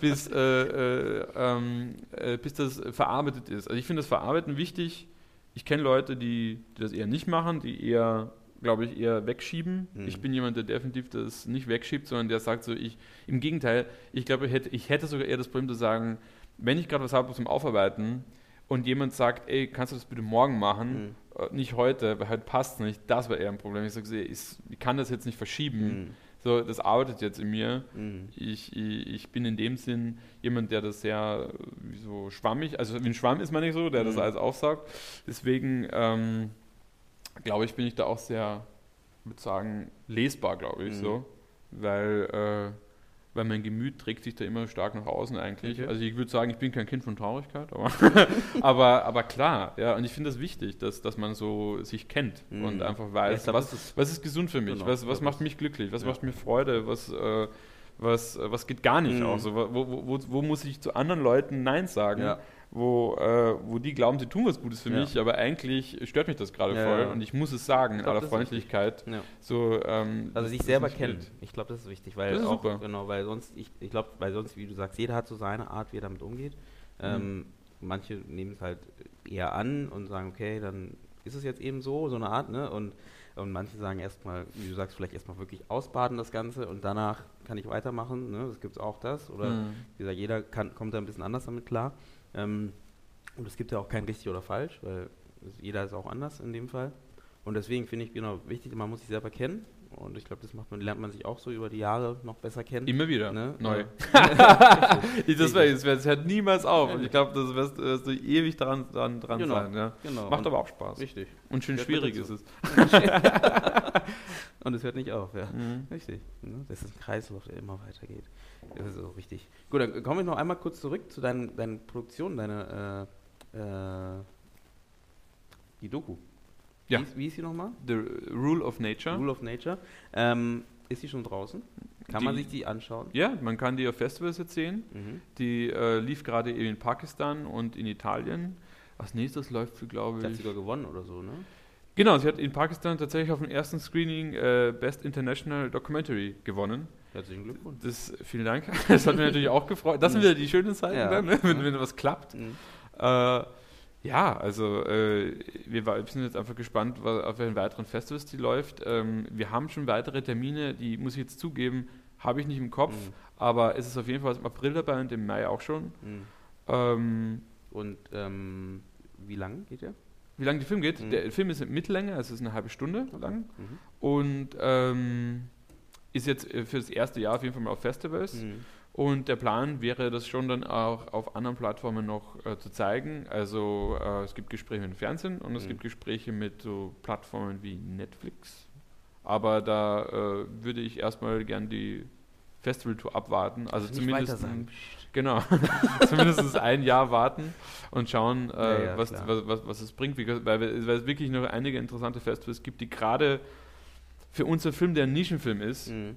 bis, äh, äh, ähm, äh, bis das verarbeitet ist. Also ich finde das Verarbeiten wichtig, ich kenne Leute, die, die, das eher nicht machen, die eher, glaube ich, eher wegschieben. Mhm. Ich bin jemand, der definitiv das nicht wegschiebt, sondern der sagt so, ich, im Gegenteil, ich glaube, ich hätte, ich hätte sogar eher das Problem zu sagen, wenn ich gerade was habe zum Aufarbeiten und jemand sagt, ey, kannst du das bitte morgen machen, mhm. Äh, nicht heute, weil heute passt es nicht, das wäre eher ein Problem. Ich sage, ich, ich kann das jetzt nicht verschieben. Mhm so, das arbeitet jetzt in mir. Mhm. Ich, ich, ich, bin in dem Sinn jemand, der das sehr so schwammig, also wie ein Schwamm ist man nicht so, der mhm. das alles aufsaugt. Deswegen ähm, glaube ich, bin ich da auch sehr, würde sagen, lesbar, glaube ich, mhm. so. Weil äh, weil mein Gemüt trägt sich da immer stark nach außen eigentlich. Okay. Also ich würde sagen, ich bin kein Kind von Traurigkeit, aber, aber, aber klar, ja, und ich finde das wichtig, dass, dass man so sich kennt mhm. und einfach weiß, ja, was, ist, was ist gesund für mich, genau, was, was macht mich glücklich, was ja. macht mir Freude, was, äh, was, was geht gar nicht mhm. auch so, wo, wo, wo, wo, muss ich zu anderen Leuten Nein sagen, ja wo, äh, wo die glauben, sie tun was Gutes für ja. mich, aber eigentlich stört mich das gerade ja, voll ja. und ich muss es sagen in aller Freundlichkeit. So, ähm, also sich selber kennen. Ich glaube, das ist wichtig, weil das auch, super. genau, weil sonst, ich, ich glaube, weil sonst, wie du sagst, jeder hat so seine Art, wie er damit umgeht. Mhm. Ähm, manche nehmen es halt eher an und sagen, okay, dann ist es jetzt eben so, so eine Art, ne? Und Und manche sagen erstmal, wie du sagst, vielleicht erstmal wirklich ausbaden das Ganze und danach kann ich weitermachen. Ne? Das gibt es auch das. Oder Mhm. wie gesagt, jeder kann, kommt da ein bisschen anders damit klar. Ähm, und es gibt ja auch kein richtig oder falsch, weil jeder ist auch anders in dem Fall. Und deswegen finde ich genau wichtig, man muss sich selber kennen. Und ich glaube, das macht man, lernt man sich auch so über die Jahre noch besser kennen. Immer wieder. Ne? Neu. Das, wär, das, wär, das hört niemals auf. Und ich glaube, das wirst, wirst du ewig dran, dran, dran Genau. sein. Ja. genau. Macht aber auch Spaß. Richtig. Und schön schwierig ist es. Und es hört nicht auf, ja. Mhm. Richtig. Ne? Das ist ein Kreislauf, der immer weitergeht. Das ist so richtig. Gut, dann komme ich noch einmal kurz zurück zu deinen, deinen Produktionen, deine äh, äh, die Doku. Ja. Wie, ist- wie ist sie nochmal? The Rule of Nature. Rule of Nature. Ähm, ist die schon draußen? Kann man Die- sich die anschauen? Ja, man kann die auf Festivals jetzt sehen. Mhm. Die äh, lief gerade eben in Pakistan und in Italien. Als nächstes läuft sie, glaube Die hat ich. sogar gewonnen oder so, ne? Genau, sie hat in Pakistan tatsächlich auf dem ersten Screening äh, Best International Documentary gewonnen. Herzlichen Glückwunsch. Das, vielen Dank. Das hat mich natürlich auch gefreut. Das sind wieder die schönen Zeiten, Ja. dann, ne? wenn, wenn was klappt. Mhm. Äh, ja, also äh, wir, war- wir sind jetzt einfach gespannt, wa- auf welchen weiteren Festivals die läuft. Ähm, wir haben schon weitere Termine, die muss ich jetzt zugeben, habe ich nicht im Kopf, Mhm. aber es ist auf jeden Fall im April dabei und im Mai auch schon. Mhm. Ähm, Und ähm, wie lang geht der? Wie lange der Film geht? Mhm. Der Film ist in Mittellänge, also es ist eine halbe Stunde lang Mhm. und ähm, ist jetzt äh, für das erste Jahr auf jeden Fall mal auf Festivals. Mhm. Und der Plan wäre, das schon dann auch auf anderen Plattformen noch äh, zu zeigen. Also äh, es gibt Gespräche mit dem Fernsehen und es Mhm. gibt Gespräche mit so Plattformen wie Netflix. Aber da äh, würde ich erstmal gern die Festivaltour abwarten. Also Nicht zumindest weiter sagen. Genau, zumindest ein Jahr warten und schauen, äh, Ja, ja, was, was, was, was es bringt. Weil, weil es wirklich noch einige interessante Festivals gibt, die gerade für unseren Film, der ein Nischenfilm ist, Mhm.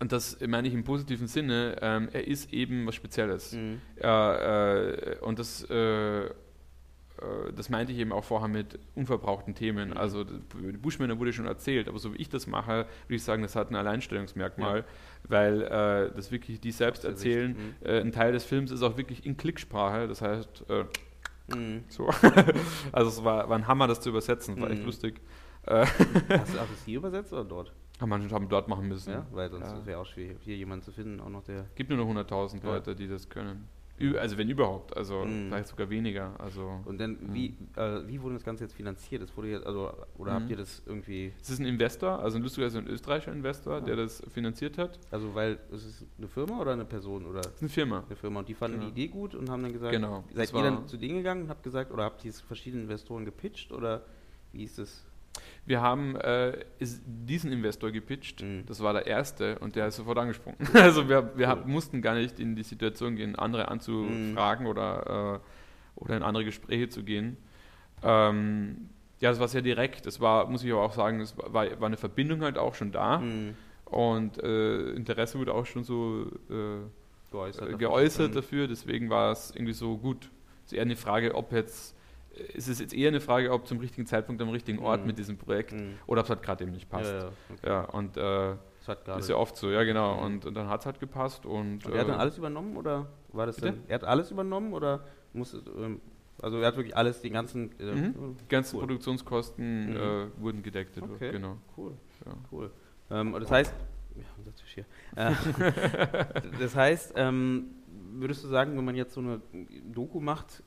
und das meine ich im positiven Sinne, ähm, er ist eben was Spezielles. Mhm. Ja, äh, und das, äh, äh, das meinte ich eben auch vorher mit unverbrauchten Themen. Mhm. Also Bushmänner wurde schon erzählt, aber so wie ich das mache, würde ich sagen, das hat ein Alleinstellungsmerkmal, Ja. weil äh, das wirklich die selbst erzählen. Sicht, Äh, ein Teil des Films ist auch wirklich in Klicksprache, das heißt, äh, Mhm. so. also es war, war ein Hammer, das zu übersetzen, war echt Mhm. lustig. Hast du auch das hier übersetzt oder dort? Haben wir haben dort machen müssen. Ja, weil sonst Ja. wäre auch schwierig, hier jemanden zu finden, auch noch der. Gibt nur noch 100.000 Ja. Leute, die das können. Also wenn überhaupt, also Mhm. vielleicht sogar weniger. Also Und dann, wie, äh, wie wurde das Ganze jetzt finanziert? Das wurde jetzt, also, oder Mhm. habt ihr das irgendwie, es ist ein Investor, also ein lustigerweise ein österreichischer Investor, Ah. der das finanziert hat. also weil, ist es eine Firma oder eine Person oder Das ist eine Firma. eine Firma? Und die fanden Genau. die Idee gut und haben dann gesagt, Genau, seid ihr dann zu denen gegangen und habt gesagt, oder habt ihr es verschiedenen Investoren gepitcht oder wie ist das? Wir haben äh, diesen Investor gepitcht. Mhm. Das war der erste und der ist sofort angesprungen. Also wir, wir Cool. mussten gar nicht in die Situation gehen, andere anzufragen oder, äh, oder in andere Gespräche zu gehen. Ähm, ja, es war sehr direkt. Es war, muss ich aber auch sagen, es war, war eine Verbindung halt auch schon da. Mhm. Und äh, Interesse wurde auch schon so äh, Geäußert. äh, geäußert Mhm. dafür, deswegen war es irgendwie so gut. Es ist eher eine Frage, ob jetzt, es ist jetzt eher eine Frage, ob zum richtigen Zeitpunkt am richtigen Ort Mhm. mit diesem Projekt Mhm. oder ob es halt gerade eben nicht passt. Ja, Ja, ja, okay. und äh, ist ja oft so, ja genau. Mhm. Und, und dann hat es halt gepasst und, Und er hat dann äh, alles übernommen oder war das Bitte? dann? Er hat alles übernommen oder muss ähm, also er hat wirklich alles, die ganzen. Äh, Mhm. die ganzen cool. Produktionskosten Mhm. äh, wurden gedeckt. dadurch, Okay. Genau. Cool, Ja. cool. Ähm, und das heißt, ja. Äh, das heißt, ähm, würdest du sagen, wenn man jetzt so eine Doku macht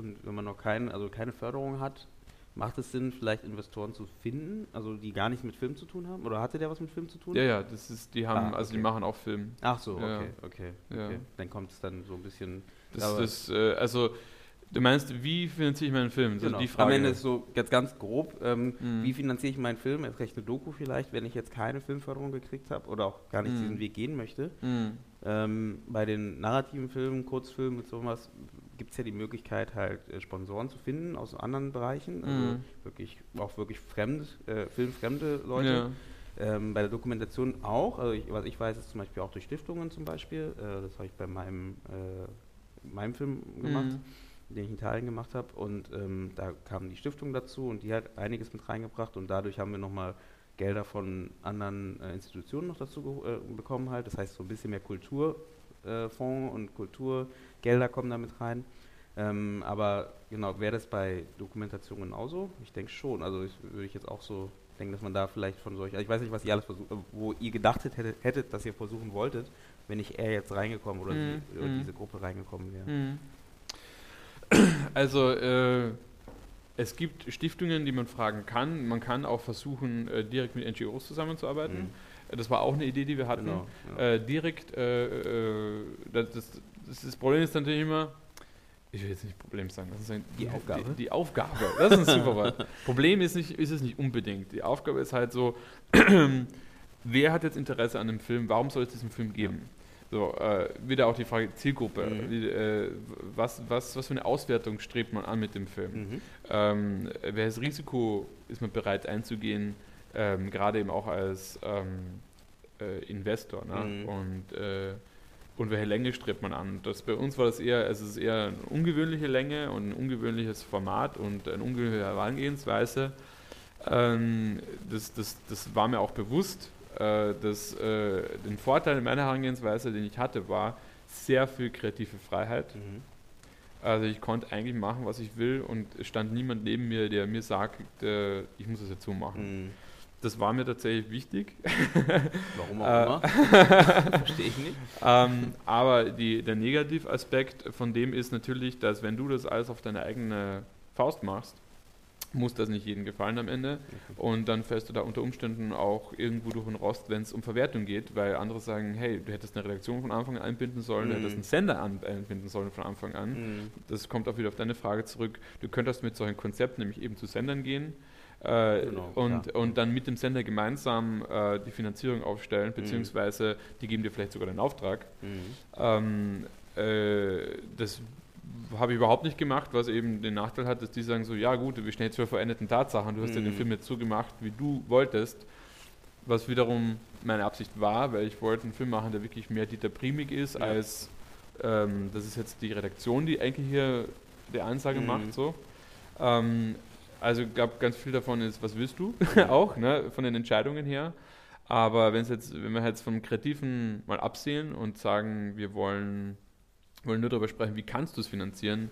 und wenn man noch keinen, also keine Förderung hat, macht es Sinn, vielleicht Investoren zu finden, also die gar nichts mit Film zu tun haben? Oder hatte der was mit Film zu tun? Ja, ja, das ist, die haben, Ah, also die okay. machen auch Film. Ach so, Ja. okay, okay, okay. Dann kommt es dann so ein bisschen. Das, das, äh, also du meinst, wie finanziere ich meinen Film? Ist Genau. die Am Frage. Ende ist so ganz, ganz grob, ähm, Mhm. wie finanziere ich meinen Film, erst recht eine Doku vielleicht, wenn ich jetzt keine Filmförderung gekriegt habe oder auch gar nicht Mhm. diesen Weg gehen möchte. Mhm. Ähm, bei den narrativen Filmen, Kurzfilmen und sowas gibt es ja die Möglichkeit, halt äh, Sponsoren zu finden aus anderen Bereichen. Also Mhm. wirklich, auch wirklich fremd, äh, filmfremde Leute. Ja. Ähm, bei der Dokumentation auch. Also ich, was ich weiß, ist zum Beispiel auch durch Stiftungen zum Beispiel. Äh, das habe ich bei meinem, äh, meinem Film gemacht Mhm. den ich in Italien gemacht habe. Und ähm, da kam die Stiftung dazu und die hat einiges mit reingebracht und dadurch haben wir nochmal Gelder von anderen äh, Institutionen noch dazu bekommen halt. Das heißt so ein bisschen mehr Kulturfonds äh, Fonds und Kulturgelder kommen da mit rein. Ähm, aber genau, wäre das bei Dokumentation genauso? Ich denke schon. Also ich, würde ich jetzt auch so denke, dass man da vielleicht von solch, also ich weiß nicht, was ihr alles versucht, wo ihr gedacht hättet, hättet, dass ihr versuchen wolltet, wenn nicht er jetzt reingekommen oder, Mhm, sie, oder mhm. diese Gruppe reingekommen wäre. Mhm. Also äh, es gibt Stiftungen, die man fragen kann. Man kann auch versuchen, äh, direkt mit NGOs zusammenzuarbeiten. Das war auch eine Idee, die wir hatten. Genau. Ja. Äh, direkt, äh, äh, das, das, das, Problem ist natürlich immer, ich will jetzt nicht Problem sagen, das ist ein, Die Aufgabe? Die, die Aufgabe, das ist ein super Wort. Problem ist, nicht, ist es nicht unbedingt. Die Aufgabe ist halt so, wer hat jetzt Interesse an dem Film, warum soll es diesen Film geben? So, äh, wieder auch die Frage Zielgruppe. Mhm. Wie, äh, was, was, was für eine Auswertung strebt man an mit dem Film? Mhm. Ähm, welches Risiko ist man bereit einzugehen, ähm, gerade eben auch als ähm, äh, Investor? Ne? Mhm. Und, äh, und welche Länge strebt man an? Das, bei uns war das eher, also es ist eher eine ungewöhnliche Länge und ein ungewöhnliches Format und eine ungewöhnliche Herangehensweise. Ähm, das, das, das war mir auch bewusst. Äh, das, äh, den Vorteil in meiner Herangehensweise, den ich hatte, war sehr viel kreative Freiheit. Mhm. Also ich konnte eigentlich machen, was ich will und es stand niemand neben mir, der mir sagt, äh, ich muss das jetzt so machen. Mhm. Das war mir tatsächlich wichtig. Warum Äh. auch immer. Verstehe ich nicht. ähm, aber die, der Negativaspekt von dem ist natürlich, dass wenn du das alles auf deine eigene Faust machst, muss das nicht jedem gefallen am Ende. Und dann fährst du da unter Umständen auch irgendwo durch den Rost, wenn es um Verwertung geht, weil andere sagen, hey, du hättest eine Redaktion von Anfang an einbinden sollen, du Mhm. hättest einen Sender einbinden sollen von Anfang an. Mhm. Das kommt auch wieder auf deine Frage zurück. Du könntest mit solchen Konzepten nämlich eben zu Sendern gehen äh, Genau, und, klar. und dann mit dem Sender gemeinsam äh, die Finanzierung aufstellen, beziehungsweise die geben dir vielleicht sogar den Auftrag. Mhm. Ähm, äh, das habe ich überhaupt nicht gemacht, was eben den Nachteil hat, dass die sagen so, ja gut, wir stehen jetzt vor veränderten Tatsachen, du hast ja den Mhm. Film jetzt so gemacht, wie du wolltest, was wiederum meine Absicht war, weil ich wollte einen Film machen, der wirklich mehr Dieter Primig ist, Ja. als ähm, das ist jetzt die Redaktion, die eigentlich hier die Ansage Mhm. macht, so. Ähm, also gab ganz viel davon ist, was willst du, auch, ne, von den Entscheidungen her. Aber wenn es jetzt, wenn wir jetzt vom Kreativen mal absehen und sagen, wir wollen, wollen nur darüber sprechen, wie kannst du es finanzieren,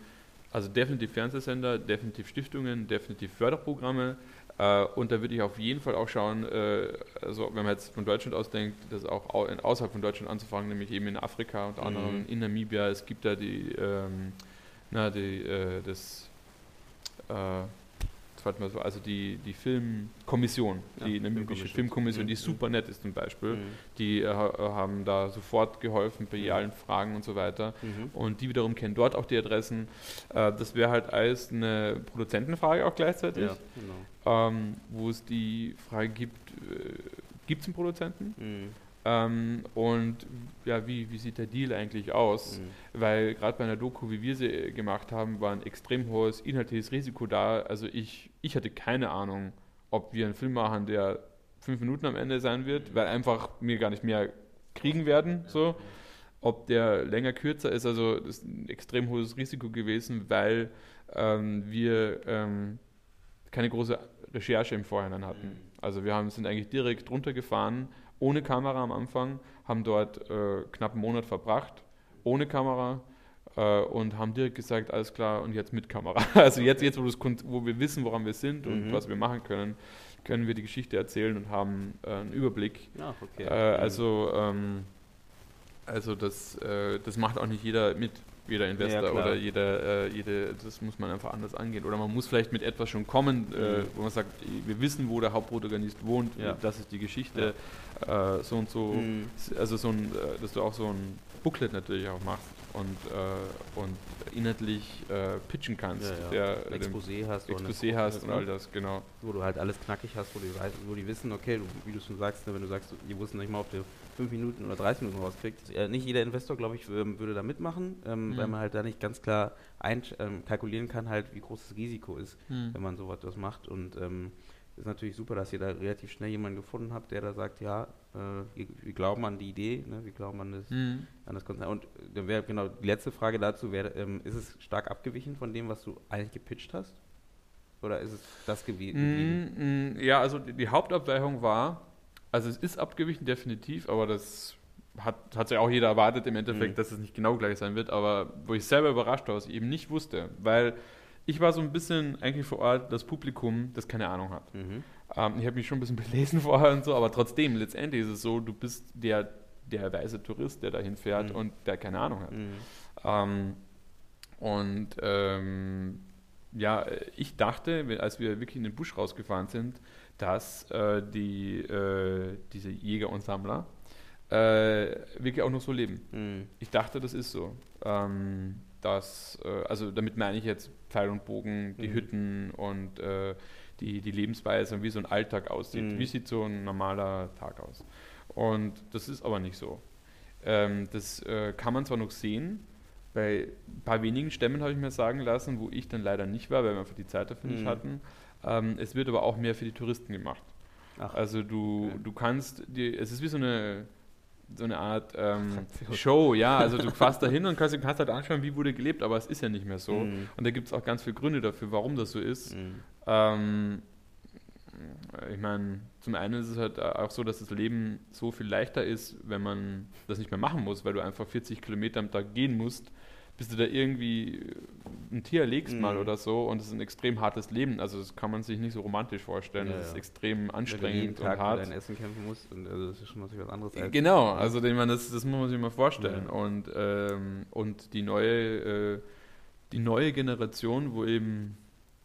also definitiv Fernsehsender, definitiv Stiftungen, definitiv Förderprogramme. Äh, und da würde ich auf jeden Fall auch schauen, äh, also wenn man jetzt von Deutschland aus denkt, das auch au außerhalb von Deutschland anzufangen, nämlich eben in Afrika, unter anderem Mhm. in Namibia. Es gibt da die, ähm, na, die, äh, das, warte mal so, also die, die Filmkommission, Ja, die namibische Filmkommission. Filmkommission, die super nett ist zum Beispiel. Mhm. Die äh, ha- haben da sofort geholfen bei Mhm. allen Fragen und so weiter. Mhm. Und die wiederum kennen dort auch die Adressen. Äh, das wäre halt alles eine Produzentenfrage auch gleichzeitig, Ja, genau. ähm, wo es die Frage gibt, äh, gibt es einen Produzenten? Mhm. Ähm, und ja, wie, wie sieht der Deal eigentlich aus? Mhm. Weil gerade bei einer Doku, wie wir sie äh, gemacht haben, war ein extrem hohes inhaltliches Risiko da. Also ich, ich hatte keine Ahnung, ob wir einen Film machen, der fünf Minuten am Ende sein wird, weil einfach wir gar nicht mehr kriegen werden. So. Ob der länger, kürzer ist, also das ist ein extrem hohes Risiko gewesen, weil ähm, wir ähm, keine große Recherche im Vorhinein hatten. Also wir haben, sind eigentlich direkt runtergefahren, ohne Kamera am Anfang, haben dort äh, knapp einen Monat verbracht, ohne Kamera äh, und haben direkt gesagt, alles klar, und jetzt mit Kamera. Also jetzt, jetzt wo, wo wir wissen, woran wir sind und Mhm. was wir machen können, können wir die Geschichte erzählen und haben äh, einen Überblick. Ja, okay. Äh, also ähm, also das, äh, das macht auch nicht jeder mit, jeder Investor Ja, oder jeder, äh, jede, das muss man einfach anders angehen. Oder man muss vielleicht mit etwas schon kommen, äh, Mhm. wo man sagt, wir wissen, wo der Hauptprotagonist wohnt, Ja. das ist die Geschichte, äh, so und so. Mhm. Also so ein, äh, dass du auch so ein Booklet natürlich auch machst und, äh, und inhaltlich äh, pitchen kannst, Ja, ja. der, Ein dem Exposé hast. Exposé hast und ne? all das, genau. Wo du halt alles knackig hast, wo die, wo die wissen, okay, du, wie du schon sagst, ne, wenn du sagst, die wussten nicht mal, ob du 5 Minuten oder 30 Minuten rauskriegst. Äh, nicht jeder Investor, glaube ich, würde da mitmachen, ähm, Mhm. weil man halt da nicht ganz klar einsch- ähm, kalkulieren kann, halt, wie groß das Risiko ist, Hm. wenn man sowas was macht. Und ähm, ist natürlich super, dass ihr da relativ schnell jemanden gefunden habt, der da sagt, ja, äh, wir, wir glauben an die Idee, ne, wir glauben an das, Hm. an das Konzept. Und äh, dann wäre genau die letzte Frage dazu, wäre, ähm, ist es stark abgewichen von dem, was du eigentlich gepitcht hast? Oder ist es das gewie- geblieben? Mm, mm, Ja, also die, die Hauptabweichung war, also es ist abgewichen definitiv, aber das hat, hat ja auch jeder erwartet im Endeffekt, Mhm. dass es nicht genau gleich sein wird, aber wo ich selber überrascht war, was ich eben nicht wusste, weil ich war so ein bisschen eigentlich vor Ort das Publikum, das keine Ahnung hat. Mhm. Ähm, ich habe mich schon ein bisschen belesen vorher und so, aber trotzdem, letztendlich ist es so, du bist der, der weiße Tourist, der dahin fährt Mhm. und der keine Ahnung hat. Mhm. Ähm, und ähm, ja, ich dachte, als wir wirklich in den Busch rausgefahren sind, dass äh, die, äh, diese Jäger und Sammler äh, wirklich auch noch so leben. Mhm. Ich dachte, das ist so. Ähm, dass, äh, also damit meine ich jetzt Pfeil und Bogen, die Mhm. Hütten und äh, die, die Lebensweise und wie so ein Alltag aussieht. Mhm. Wie sieht so ein normaler Tag aus? Und das ist aber nicht so. Ähm, das äh, kann man zwar noch sehen, bei ein paar wenigen Stämmen habe ich mir sagen lassen, wo ich dann leider nicht war, weil wir einfach die Zeit dafür nicht Mhm. hatten. Ähm, es wird aber auch mehr für die Touristen gemacht. Ach, Also du, Okay. du kannst, die, es ist wie so eine, so eine Art ähm. Show, ja. Also du fährst da hin und kannst, kannst halt anschauen, wie wurde gelebt, aber es ist ja nicht mehr so. Mhm. Und da gibt es auch ganz viele Gründe dafür, warum das so ist. Mhm. Ähm, ich meine, zum einen ist es halt auch so, dass das Leben so viel leichter ist, wenn man das nicht mehr machen muss, weil du einfach 40 Kilometer am Tag gehen musst, bis du da irgendwie ein Tier legst mal Mhm. oder so und es ist ein extrem hartes Leben. Also das kann man sich nicht so romantisch vorstellen. Ja, das ist ja. extrem Wenn du jeden anstrengend und Tag für hart. dein Essen kämpfen musst, und, also das ist schon natürlich was anderes als. Genau, also ich meine, das, das muss man sich mal vorstellen. Ja. Und, ähm, und die neue, äh, die neue Generation, wo eben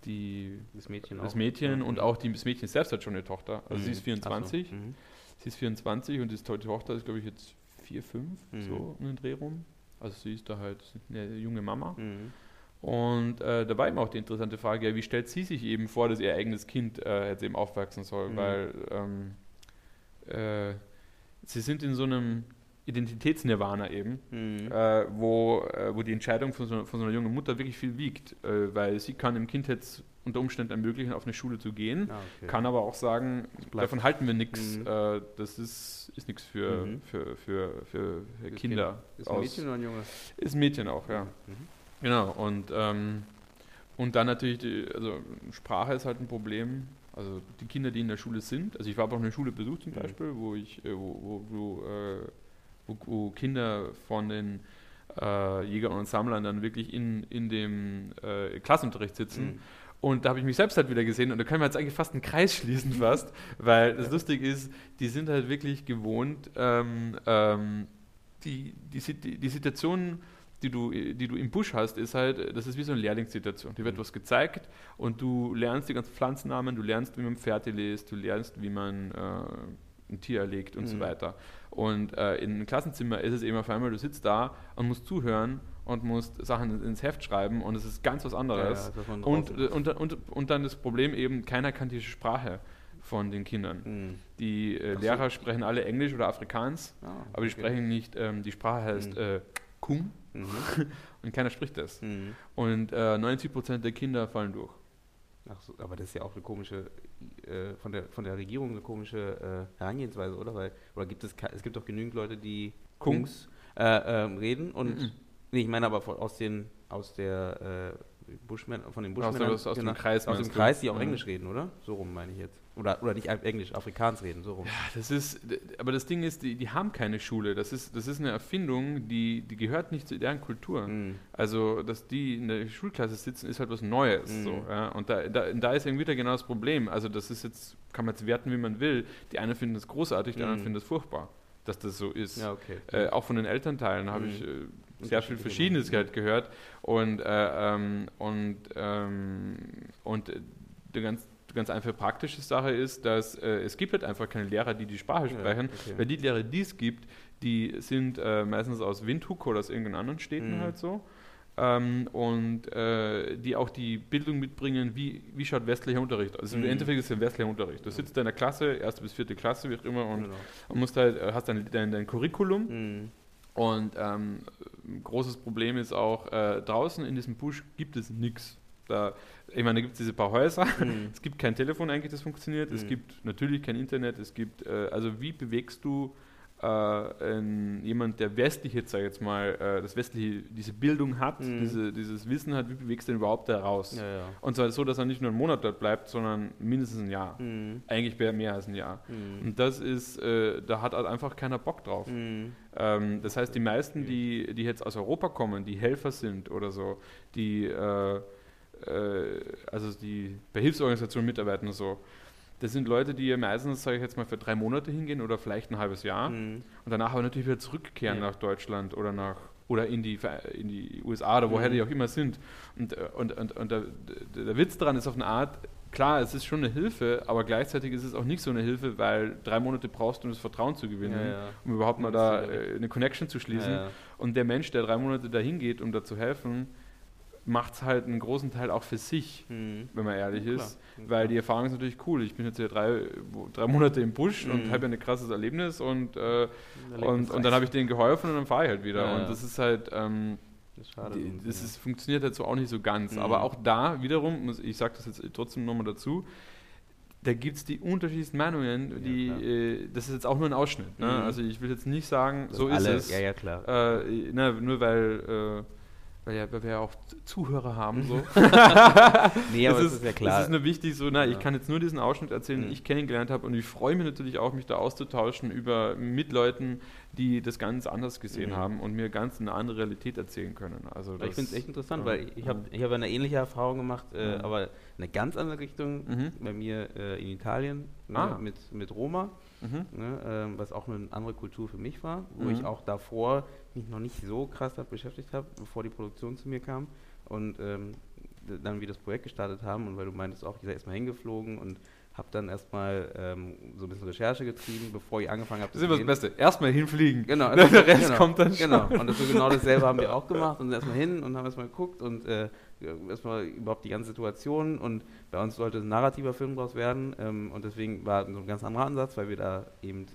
die, Das Mädchen das. Mädchen und auch die, das Mädchen selbst hat schon eine Tochter. Also Mhm. sie ist 24, Ach so. Mhm. sie ist 24 und die to- die Tochter ist, glaube ich, jetzt 4, 5, Mhm. so um den Dreh rum. Also sie ist da halt eine junge Mama. Mhm. Und äh, da war eben auch die interessante Frage, ja, wie stellt sie sich eben vor, dass ihr eigenes Kind äh, jetzt eben aufwachsen soll? Mhm. Weil ähm, äh, sie sind in so einem Identitätsnirvana eben, Mhm. äh, wo, äh, wo die Entscheidung von so, von so einer jungen Mutter wirklich viel wiegt, äh, weil sie kann Kind jetzt unter Umständen ermöglichen, auf eine Schule zu gehen, Ah, okay. kann aber auch sagen, davon halten wir nichts, Mhm. äh, das ist, ist nichts für, Mhm. für, für, für, für Kinder. Ist ein Mädchen oder ein Junge? Ist ein Mädchen auch, ja. Mhm. Genau, und, ähm, und dann natürlich, die, also Sprache ist halt ein Problem. Also die Kinder, die in der Schule sind, also ich habe auch eine Schule besucht zum Mhm. Beispiel, wo ich, äh, wo, wo, wo, äh, wo, wo Kinder von den äh, Jägern und Sammlern dann wirklich in, in dem äh, Klassenunterricht sitzen. Mhm. Und da habe ich mich selbst halt wieder gesehen und da können wir jetzt eigentlich fast einen Kreis schließen fast, weil das Lustige ist, die sind halt wirklich gewohnt, ähm, ähm, die, die, die, die Situation, die du, die du im Busch hast, ist halt, das ist wie so eine Lehrlingssituation. Dir wird Mhm. was gezeigt und du lernst die ganzen Pflanzennamen, du lernst, wie man Pferde liest, du lernst, wie man äh, ein Tier erlegt und so Mhm. weiter. Und äh, in einem Klassenzimmer ist es eben auf einmal, du sitzt da und musst zuhören und musst Sachen ins Heft schreiben und es ist ganz was Ja, anderes. ja, man Und, äh, und, und, und dann das Problem eben, keiner kann die Sprache von den Kindern. Mhm. Die äh, Ach so. Lehrer sprechen alle Englisch oder Afrikaans, Ah, aber die okay. sprechen nicht, ähm, die Sprache heißt Mhm. äh, Kum Mhm. und keiner spricht das. Mhm. Und äh, 90% der Kinder fallen durch. Ach so, aber das ist ja auch eine komische, äh, von, der, von der Regierung eine komische äh, Herangehensweise, oder? Weil, oder gibt es, es gibt doch genügend Leute, die Kungs? Kungs äh, ähm, reden und, Mhm. nee, ich meine aber von, aus, den, aus der äh, Bushman, von den Aus, Bushmännern, aus, aus genau, dem Kreis. aus dem? Kreis, die auch Mhm. Englisch reden, oder? So rum meine ich jetzt. Oder, oder nicht Englisch, Afrikaans reden, so rum. Ja, das ist, aber das Ding ist, die, die haben keine Schule. Das ist, das ist eine Erfindung, die, die gehört nicht zu deren Kultur. Mhm. Also, dass die in der Schulklasse sitzen, ist halt was Neues. Mhm. So, ja? Und da, da, da ist irgendwie wieder genau das Problem. Also, das ist jetzt, kann man jetzt werten, wie man will. Die einen finden das großartig, die anderen Mhm. finden das furchtbar, dass das so ist. Ja, okay. Äh, auch von den Elternteilen habe Mhm. ich äh, sehr viel Verschiedenes halt gehört. Und, äh, ähm, und, ähm, und äh, die ganz, die ganz einfache praktische Sache ist, dass äh, es gibt halt einfach keine Lehrer, die die Sprache Ja, sprechen. okay. Weil die Lehrer, die es gibt, die sind äh, meistens aus Windhoek oder aus irgendeinen anderen Städten Mhm. halt so. Ähm, und äh, die auch die Bildung mitbringen, wie, wie schaut westlicher Unterricht aus. Also Mhm. im Endeffekt ist es ein westlicher Unterricht. Du sitzt da in der Klasse, erste bis vierte Klasse, wie auch immer, und, Genau. musst halt, äh, hast dann dein, dein Curriculum. Mhm. Und ähm, ein großes Problem ist auch, äh, draußen in diesem Busch gibt es nichts. Da, ich meine, da gibt es diese paar Häuser. Mhm. Es gibt kein Telefon eigentlich, das funktioniert. Es Mhm. gibt natürlich kein Internet. Es gibt, äh, also wie bewegst du äh, ein, jemand, der westlich jetzt, sag ich jetzt mal, äh, das westliche, diese Bildung hat, Mhm. diese, dieses Wissen hat, wie bewegst du den überhaupt da raus? Ja, ja. Und zwar so, dass er nicht nur einen Monat dort bleibt, sondern mindestens ein Jahr. Mhm. Eigentlich wäre mehr als ein Jahr. Mhm. Und das ist, äh, da hat halt einfach keiner Bock drauf. Mhm. Ähm, das heißt, die meisten, die, die jetzt aus Europa kommen, die Helfer sind oder so, die, äh, also die bei Hilfsorganisationen mitarbeiten und so, das sind Leute, die meistens, sage ich jetzt mal, für drei Monate hingehen oder vielleicht ein halbes Jahr Mhm. und danach aber natürlich wieder zurückkehren Ja. nach Deutschland oder nach oder in die, in die USA oder woher Mhm. die auch immer sind. Und, äh, und, und, und der, der Witz daran ist auf eine Art, klar, es ist schon eine Hilfe, aber gleichzeitig ist es auch nicht so eine Hilfe, weil drei Monate brauchst du, um das Vertrauen zu gewinnen, Ja, ja. um überhaupt mal da äh, eine Connection zu schließen. Ja. Und der Mensch, der drei Monate dahin geht, um da zu helfen, macht es halt einen großen Teil auch für sich, Mhm. wenn man ehrlich Ja, ist. klar. Weil die Erfahrung ist natürlich cool. Ich bin jetzt hier drei, drei Monate im Busch und Mhm. habe ein krasses Erlebnis und, äh, und, und dann habe ich denen geholfen und dann fahre ich halt wieder. Ja, und ja. das ist halt, ähm, Das ist die, das ja. ist, funktioniert halt so auch nicht so ganz. Mhm. Aber auch da wiederum, ich sage das jetzt trotzdem nochmal dazu, da gibt es die unterschiedlichsten Meinungen, die, klar. äh, das ist jetzt auch nur ein Ausschnitt. Ne? Mhm. Also ich will jetzt nicht sagen, Das so ist alle, es. Ja, ja, klar. Äh, ne, nur weil, äh, weil, ja, weil wir ja auch Zuhörer haben. So. nee, aber es das ist, ja klar. Es ist nur wichtig, so, na, Ja. ich kann jetzt nur diesen Ausschnitt erzählen, den Mhm. ich kennengelernt habe und ich freue mich natürlich auch, mich da auszutauschen über, mit Leuten, die das ganz anders gesehen Mhm. haben und mir ganz eine andere Realität erzählen können. Also ich finde es echt interessant, ja, weil ich habe ich hab eine ähnliche Erfahrung gemacht, äh, Ja. aber in eine ganz andere Richtung. Mhm. Bei mir äh, in Italien ne, Ah. mit, mit Roma, Mhm. ne, ähm, was auch eine andere Kultur für mich war, wo Mhm. ich auch davor mich noch nicht so krass damit beschäftigt habe, bevor die Produktion zu mir kam. Und ähm, dann wir das Projekt gestartet haben und weil du meintest auch, ich sei erstmal hingeflogen und habe dann erstmal ähm, so ein bisschen Recherche getrieben, bevor ich angefangen habe. Das ist immer das Beste. Erstmal hinfliegen. Genau, Der Rest genau, kommt dann schon. Genau, und das genau dasselbe haben wir auch gemacht und erstmal hin und haben erstmal geguckt und äh, erstmal überhaupt die ganze Situation und bei uns sollte ein narrativer Film draus werden ähm, und deswegen war so ein ganz anderer Ansatz, weil wir da eben,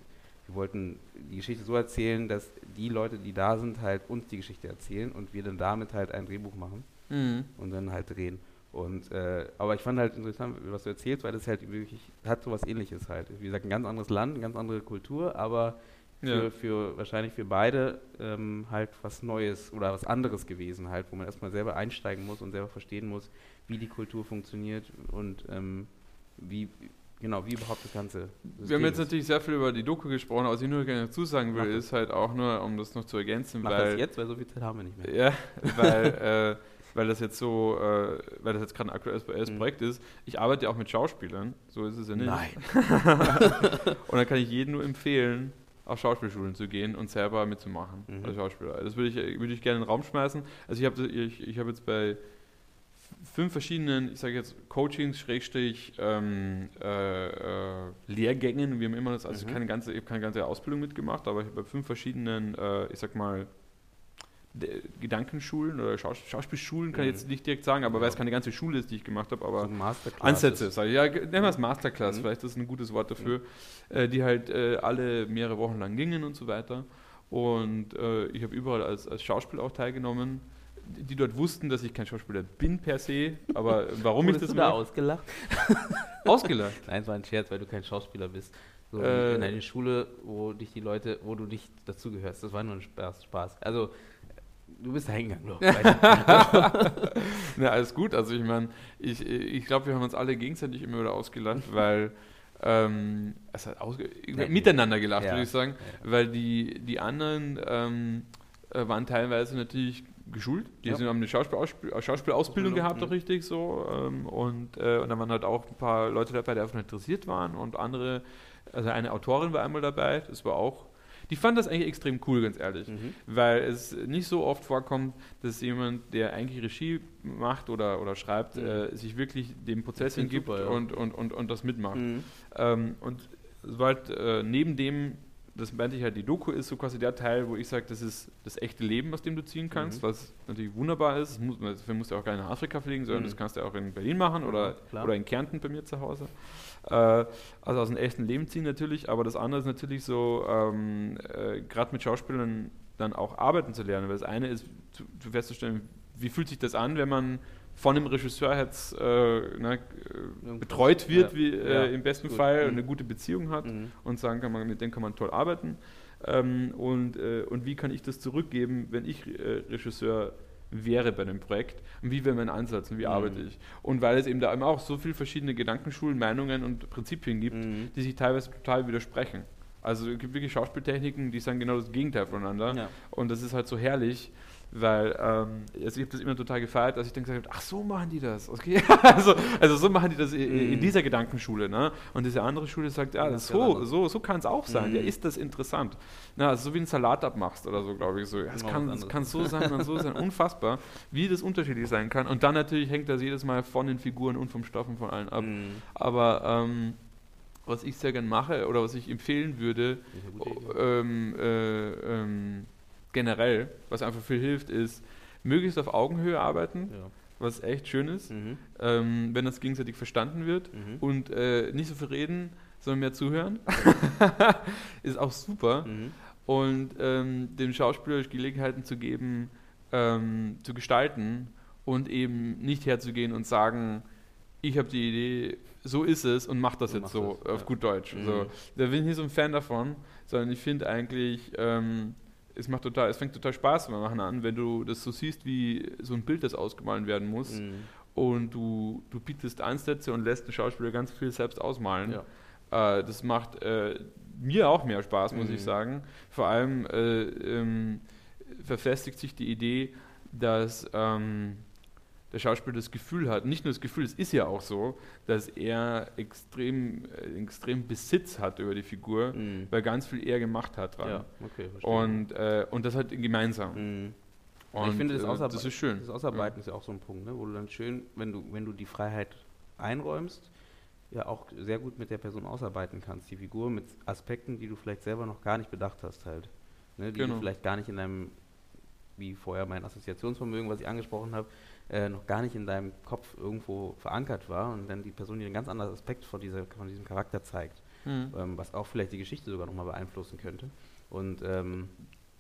wir wollten die Geschichte so erzählen, dass die Leute, die da sind, halt uns die Geschichte erzählen und wir dann damit halt ein Drehbuch machen Mhm. und dann halt drehen. Und, äh, aber ich fand halt interessant, was du erzählst, weil das halt wirklich hat so was ähnliches halt. Wie gesagt, ein ganz anderes Land, eine ganz andere Kultur, aber für, Ja. für wahrscheinlich für beide ähm, halt was Neues oder was anderes gewesen halt, wo man erstmal selber einsteigen muss und selber verstehen muss, wie die Kultur funktioniert und ähm, wie genau, wie überhaupt das Ganze. Wir haben jetzt natürlich sehr viel über die Doku gesprochen, aber was ich nur gerne dazu sagen will, Mach ist halt auch nur, um das noch zu ergänzen, Mach weil das jetzt, weil so viel Zeit haben wir nicht mehr. Ja, weil, äh, weil das jetzt so, äh, weil das jetzt gerade ein aktuelles Mhm. Projekt ist. Ich arbeite ja auch mit Schauspielern, so ist es ja nicht. Nein. Und dann kann ich jedem nur empfehlen, auf Schauspielschulen zu gehen und selber mitzumachen Mhm. als Schauspieler. Das würde ich, würde ich gerne in den Raum schmeißen. Also ich habe ich, ich hab jetzt bei fünf verschiedenen, ich sage jetzt Coachings, Schrägstrich, ähm, äh, äh, Lehrgängen, wie man immer das, also Mhm. keine ganze, ich habe keine ganze Ausbildung mitgemacht, aber ich habe bei fünf verschiedenen, äh, ich sag mal, Gedankenschulen oder Schaus Schauspielschulen, kann ich Mhm. jetzt nicht direkt sagen, aber weil Ja. es keine ganze Schule ist, die ich gemacht habe, aber so. Ansätze, sage ich. Ja, nennen wir es Masterclass, Mhm. vielleicht ist ein gutes Wort dafür, äh, die halt äh, alle mehrere Wochen lang gingen und so weiter. Und äh, ich habe überall als, als Schauspieler auch teilgenommen, die, dort wussten, dass ich kein Schauspieler bin per se, aber warum ich das du da mache- ausgelacht? ausgelacht. Nein, es war ein Scherz, weil du kein Schauspieler bist. So Äh. in einer Schule, wo dich die Leute, wo du nicht dazugehörst. Das war nur ein. Spaß. Also, du bist da hingegangen. Na, alles gut. Also ich meine, ich, ich glaube, wir haben uns alle gegenseitig immer wieder ausgelacht, weil ähm, es hat ausge Nee, miteinander gelacht, ja. würde ich sagen, Ja. weil die, die anderen ähm, äh, waren teilweise natürlich geschult. Die Ja. sind, haben eine äh, Schauspielausbildung Ausbildung, gehabt, mhm. auch richtig so. Ähm, und, äh, und dann waren halt auch ein paar Leute dabei, die einfach interessiert waren und andere, also eine Autorin war einmal dabei, das war auch. Die fand das eigentlich extrem cool, ganz ehrlich Mhm. weil es nicht so oft vorkommt, dass jemand, der eigentlich Regie macht oder, oder schreibt, Mhm. äh, sich wirklich dem Prozess hingibt super, ja. und, und, und, und das mitmacht. Mhm. Ähm, und es war halt, äh, neben dem, das meinte ich halt, die Doku ist so quasi der Teil, wo ich sage, das ist das echte Leben, aus dem du ziehen kannst, Mhm. was natürlich wunderbar ist. Muss, dafür musst du auch gar nicht nach Afrika fliegen, sondern Mhm. das kannst du auch in Berlin machen oder, klar. oder in Kärnten bei mir zu Hause. Äh, also aus dem echten Leben ziehen natürlich, aber das andere ist natürlich so, ähm, äh, gerade mit Schauspielern dann auch arbeiten zu lernen, weil das eine ist, zu, zu festzustellen, wie fühlt sich das an, wenn man von einem Regisseur jetzt äh, ne, betreut wird, Ja. wie, äh, Ja, im besten gut. Fall Mhm. eine gute Beziehung hat Mhm. und sagen kann, man, mit dem kann man toll arbeiten. Ähm, und, äh, und wie kann ich das zurückgeben, wenn ich äh, Regisseur wäre bei einem Projekt? Und wie wäre mein Ansatz und wie Mhm. arbeite ich? Und weil es eben da immer auch so viele verschiedene Gedankenschulen, Meinungen und Prinzipien gibt, Mhm. die sich teilweise total widersprechen. Also es gibt wirklich Schauspieltechniken, die sagen genau das Gegenteil voneinander. Ja. Und das ist halt so herrlich, weil ähm, also ich habe das immer total gefeiert, dass ich dann gesagt habe, ach so machen die das, okay, also, also so machen die das in, in Mhm. dieser Gedankenschule, ne? Und diese andere Schule sagt, ja, Das so, so, so kann es auch sein, Mhm. ja, ist das interessant. Na, also so wie ein Salat abmachst oder so, glaube ich, so, ja, es kann, es kann so sein und so sein, unfassbar, wie das unterschiedlich sein kann. Und dann natürlich hängt das jedes Mal von den Figuren und vom Stoff und von allen ab. Mhm. Aber ähm, was ich sehr gern mache oder was ich empfehlen würde, ähm, äh, ähm, generell, was einfach viel hilft, ist möglichst auf Augenhöhe arbeiten, Ja. was echt schön ist, Mhm. ähm, wenn das gegenseitig verstanden wird Mhm. und äh, nicht so viel reden, sondern mehr zuhören, ist auch super. Mhm. Und ähm, dem Schauspieler Gelegenheiten zu geben, ähm, zu gestalten und eben nicht herzugehen und sagen, ich habe die Idee, so ist es und mach das Und jetzt mach so, das, auf ja. gut Deutsch. Mhm. So, da bin ich nicht so ein Fan davon, sondern ich finde eigentlich, ähm, es macht total, es fängt total Spaß beim Machen an, wenn du das so siehst, wie so ein Bild, das ausgemalt werden muss Mhm. und du, du bietest Ansätze und lässt den Schauspieler ganz viel selbst ausmalen. Äh, das macht äh, mir auch mehr Spaß, muss Mhm. ich sagen. Vor allem äh, ähm, verfestigt sich die Idee, dass ähm, der Schauspieler das Gefühl hat, nicht nur das Gefühl, es ist ja auch so, dass er extrem, äh, extrem Besitz hat über die Figur, Mhm. weil ganz viel er gemacht hat dran. Ja, okay, verstehe. Und, äh, und das halt gemeinsam. Mhm. Und ich finde, das, äh, Ausarbe- das ist schön. Das Ausarbeiten ist ja auch so ein Punkt, ne? wo du dann schön, wenn du, wenn du die Freiheit einräumst, ja auch sehr gut mit der Person ausarbeiten kannst. Die Figur mit Aspekten, die du vielleicht selber noch gar nicht bedacht hast halt. Ne? Die Genau. du vielleicht gar nicht in deinem, wie vorher mein Assoziationsvermögen, was ich angesprochen habe, äh, noch gar nicht in deinem Kopf irgendwo verankert war und dann die Person dir einen ganz anderen Aspekt von, dieser, von diesem Charakter zeigt, Mhm. ähm, was auch vielleicht die Geschichte sogar nochmal beeinflussen könnte. Und, ähm,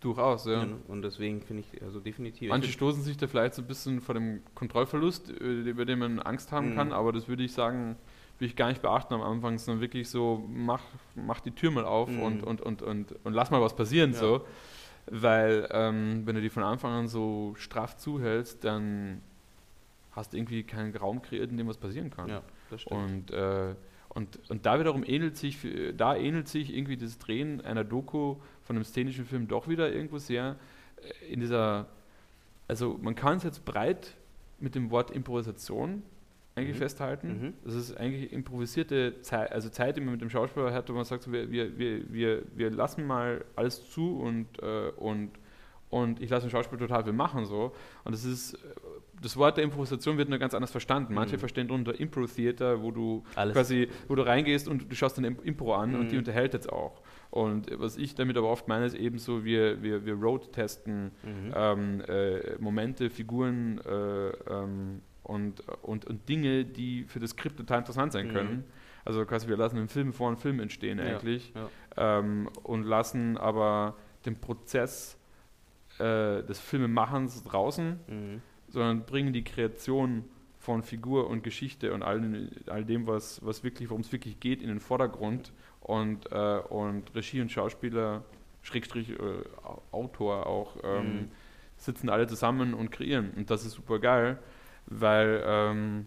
Durchaus, ja. ja, und deswegen finde ich, also definitiv. Manche stoßen sich da vielleicht so ein bisschen vor dem Kontrollverlust, äh, über den man Angst haben Mhm. kann, aber das würde ich sagen, würde ich gar nicht beachten am Anfang, sondern wirklich so, mach, mach die Tür mal auf Mhm. und, und, und, und, und lass mal was passieren Ja. so. Weil ähm, wenn du die von Anfang an so straff zuhältst, dann hast irgendwie keinen Raum kreiert, in dem was passieren kann. ja, das stimmt. Und, äh, und, und da wiederum ähnelt sich, da ähnelt sich irgendwie das Drehen einer Doku von einem szenischen Film doch wieder irgendwo sehr äh, in dieser, also man kann es jetzt breit mit dem Wort Improvisation eigentlich Mhm. festhalten. Mhm. Das ist eigentlich improvisierte Zeit, also Zeit, die man mit dem Schauspieler hat, wo man sagt, so, wir, wir, wir, wir, lassen mal alles zu und, äh, und, und ich lasse den Schauspieler total viel machen. So. Und das ist, das Wort der Improvisation wird nur ganz anders verstanden. Manche Mhm. verstehen darunter Impro-Theater, wo du Alles. quasi, wo du reingehst und du schaust Im- Impro an und die Mhm. unterhält jetzt auch. Und was ich damit aber oft meine, ist eben so, wir, wir, wir road-testen Mhm. ähm, äh, Momente, Figuren äh, ähm, und, und, und Dinge, die für das Skript total interessant sein Mhm. können. Also quasi wir lassen einen Film vor einem Film entstehen Ja, eigentlich ja. ähm, und lassen aber den Prozess äh, des Filmemachens draußen, Mhm. Sondern bringen die Kreation von Figur und Geschichte und all, all dem, was, was wirklich, worum es wirklich geht, in den Vordergrund und, äh, und Regie und Schauspieler, Schrägstrich äh, Au- Autor auch, ähm, Mhm. sitzen alle zusammen und kreieren. Und das ist super geil, weil ähm,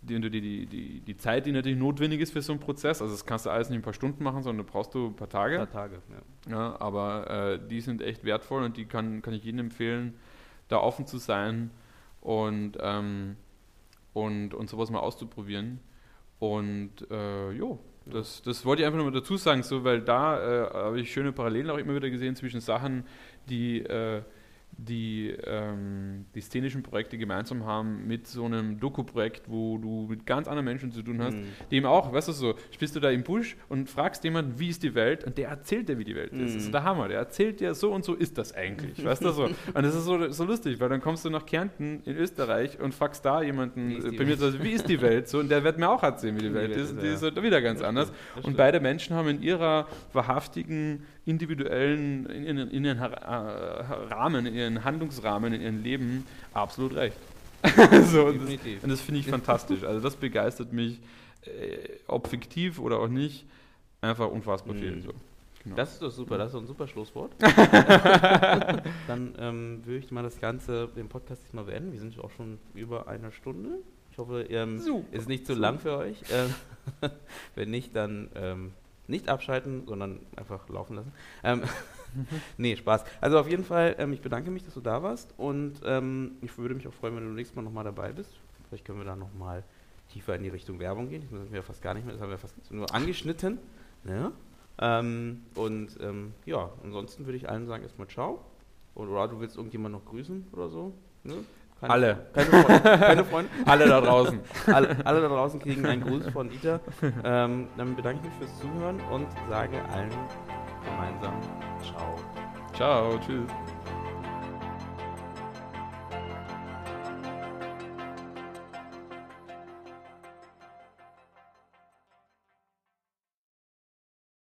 die, die, die, die, Zeit, die natürlich notwendig ist für so einen Prozess, also das kannst du alles nicht in ein paar Stunden machen, sondern da brauchst du ein paar Tage. Ein paar Tage, ja. Ja, aber äh, die sind echt wertvoll und die kann, kann ich jedem empfehlen, da offen zu sein und, ähm, und, und sowas mal auszuprobieren. Und äh, jo, das, das wollte ich einfach nur mal dazu sagen, so, weil da äh, habe ich schöne Parallelen auch immer wieder gesehen zwischen Sachen, die, äh, die ähm, die szenischen Projekte gemeinsam haben mit so einem Doku-Projekt, wo du mit ganz anderen Menschen zu tun hast, Mhm. die eben auch, weißt du so, spielst du da im Busch und fragst jemanden, wie ist die Welt und der erzählt dir, wie die Welt ist. Das Mhm. ist der Hammer, der erzählt dir, so und so ist das eigentlich, weißt du so. Und das ist so, so lustig, weil dann kommst du nach Kärnten in Österreich und fragst da jemanden, äh, bei mir Hause, wie ist die Welt so und der wird mir auch erzählen, wie die Welt die Welt ist. ist, Die ja. ist halt wieder ganz anders. Und beide Menschen haben in ihrer wahrhaftigen, individuellen, in, in, in ihren äh, Rahmen, in ihren Handlungsrahmen, in ihrem Leben absolut recht. so, und das, und das finde ich fantastisch. Also das begeistert mich, äh, ob fiktiv oder auch nicht, einfach unfassbar viel. Mhm. So. Genau. Das ist doch super, das ist doch ein super Schlusswort. Dann ähm, würde ich mal das Ganze, den Podcast diesmal beenden. Wir sind auch schon über eine Stunde. Ich hoffe, ähm, ist nicht zu lang für euch. Ähm, wenn nicht, dann ähm, nicht abschalten, sondern einfach laufen lassen. Ähm, nee, Spaß. Also auf jeden Fall, ähm, ich bedanke mich, dass du da warst und ähm, ich würde mich auch freuen, wenn du nächstes Mal nochmal dabei bist. Vielleicht können wir da nochmal tiefer in die Richtung Werbung gehen. Das haben wir fast gar nicht mehr, das haben wir fast nur angeschnitten. Ne? Ähm, und ähm, ja, ansonsten würde ich allen sagen erstmal ciao. Oder du willst irgendjemand noch grüßen oder so? Ne? Keine alle. Keine Freunde. Keine Freunde. alle da draußen. alle, alle, da draußen kriegen einen Gruß von Ita. Ähm, dann bedanke ich mich fürs Zuhören und sage allen gemeinsam Ciao. Ciao, tschüss.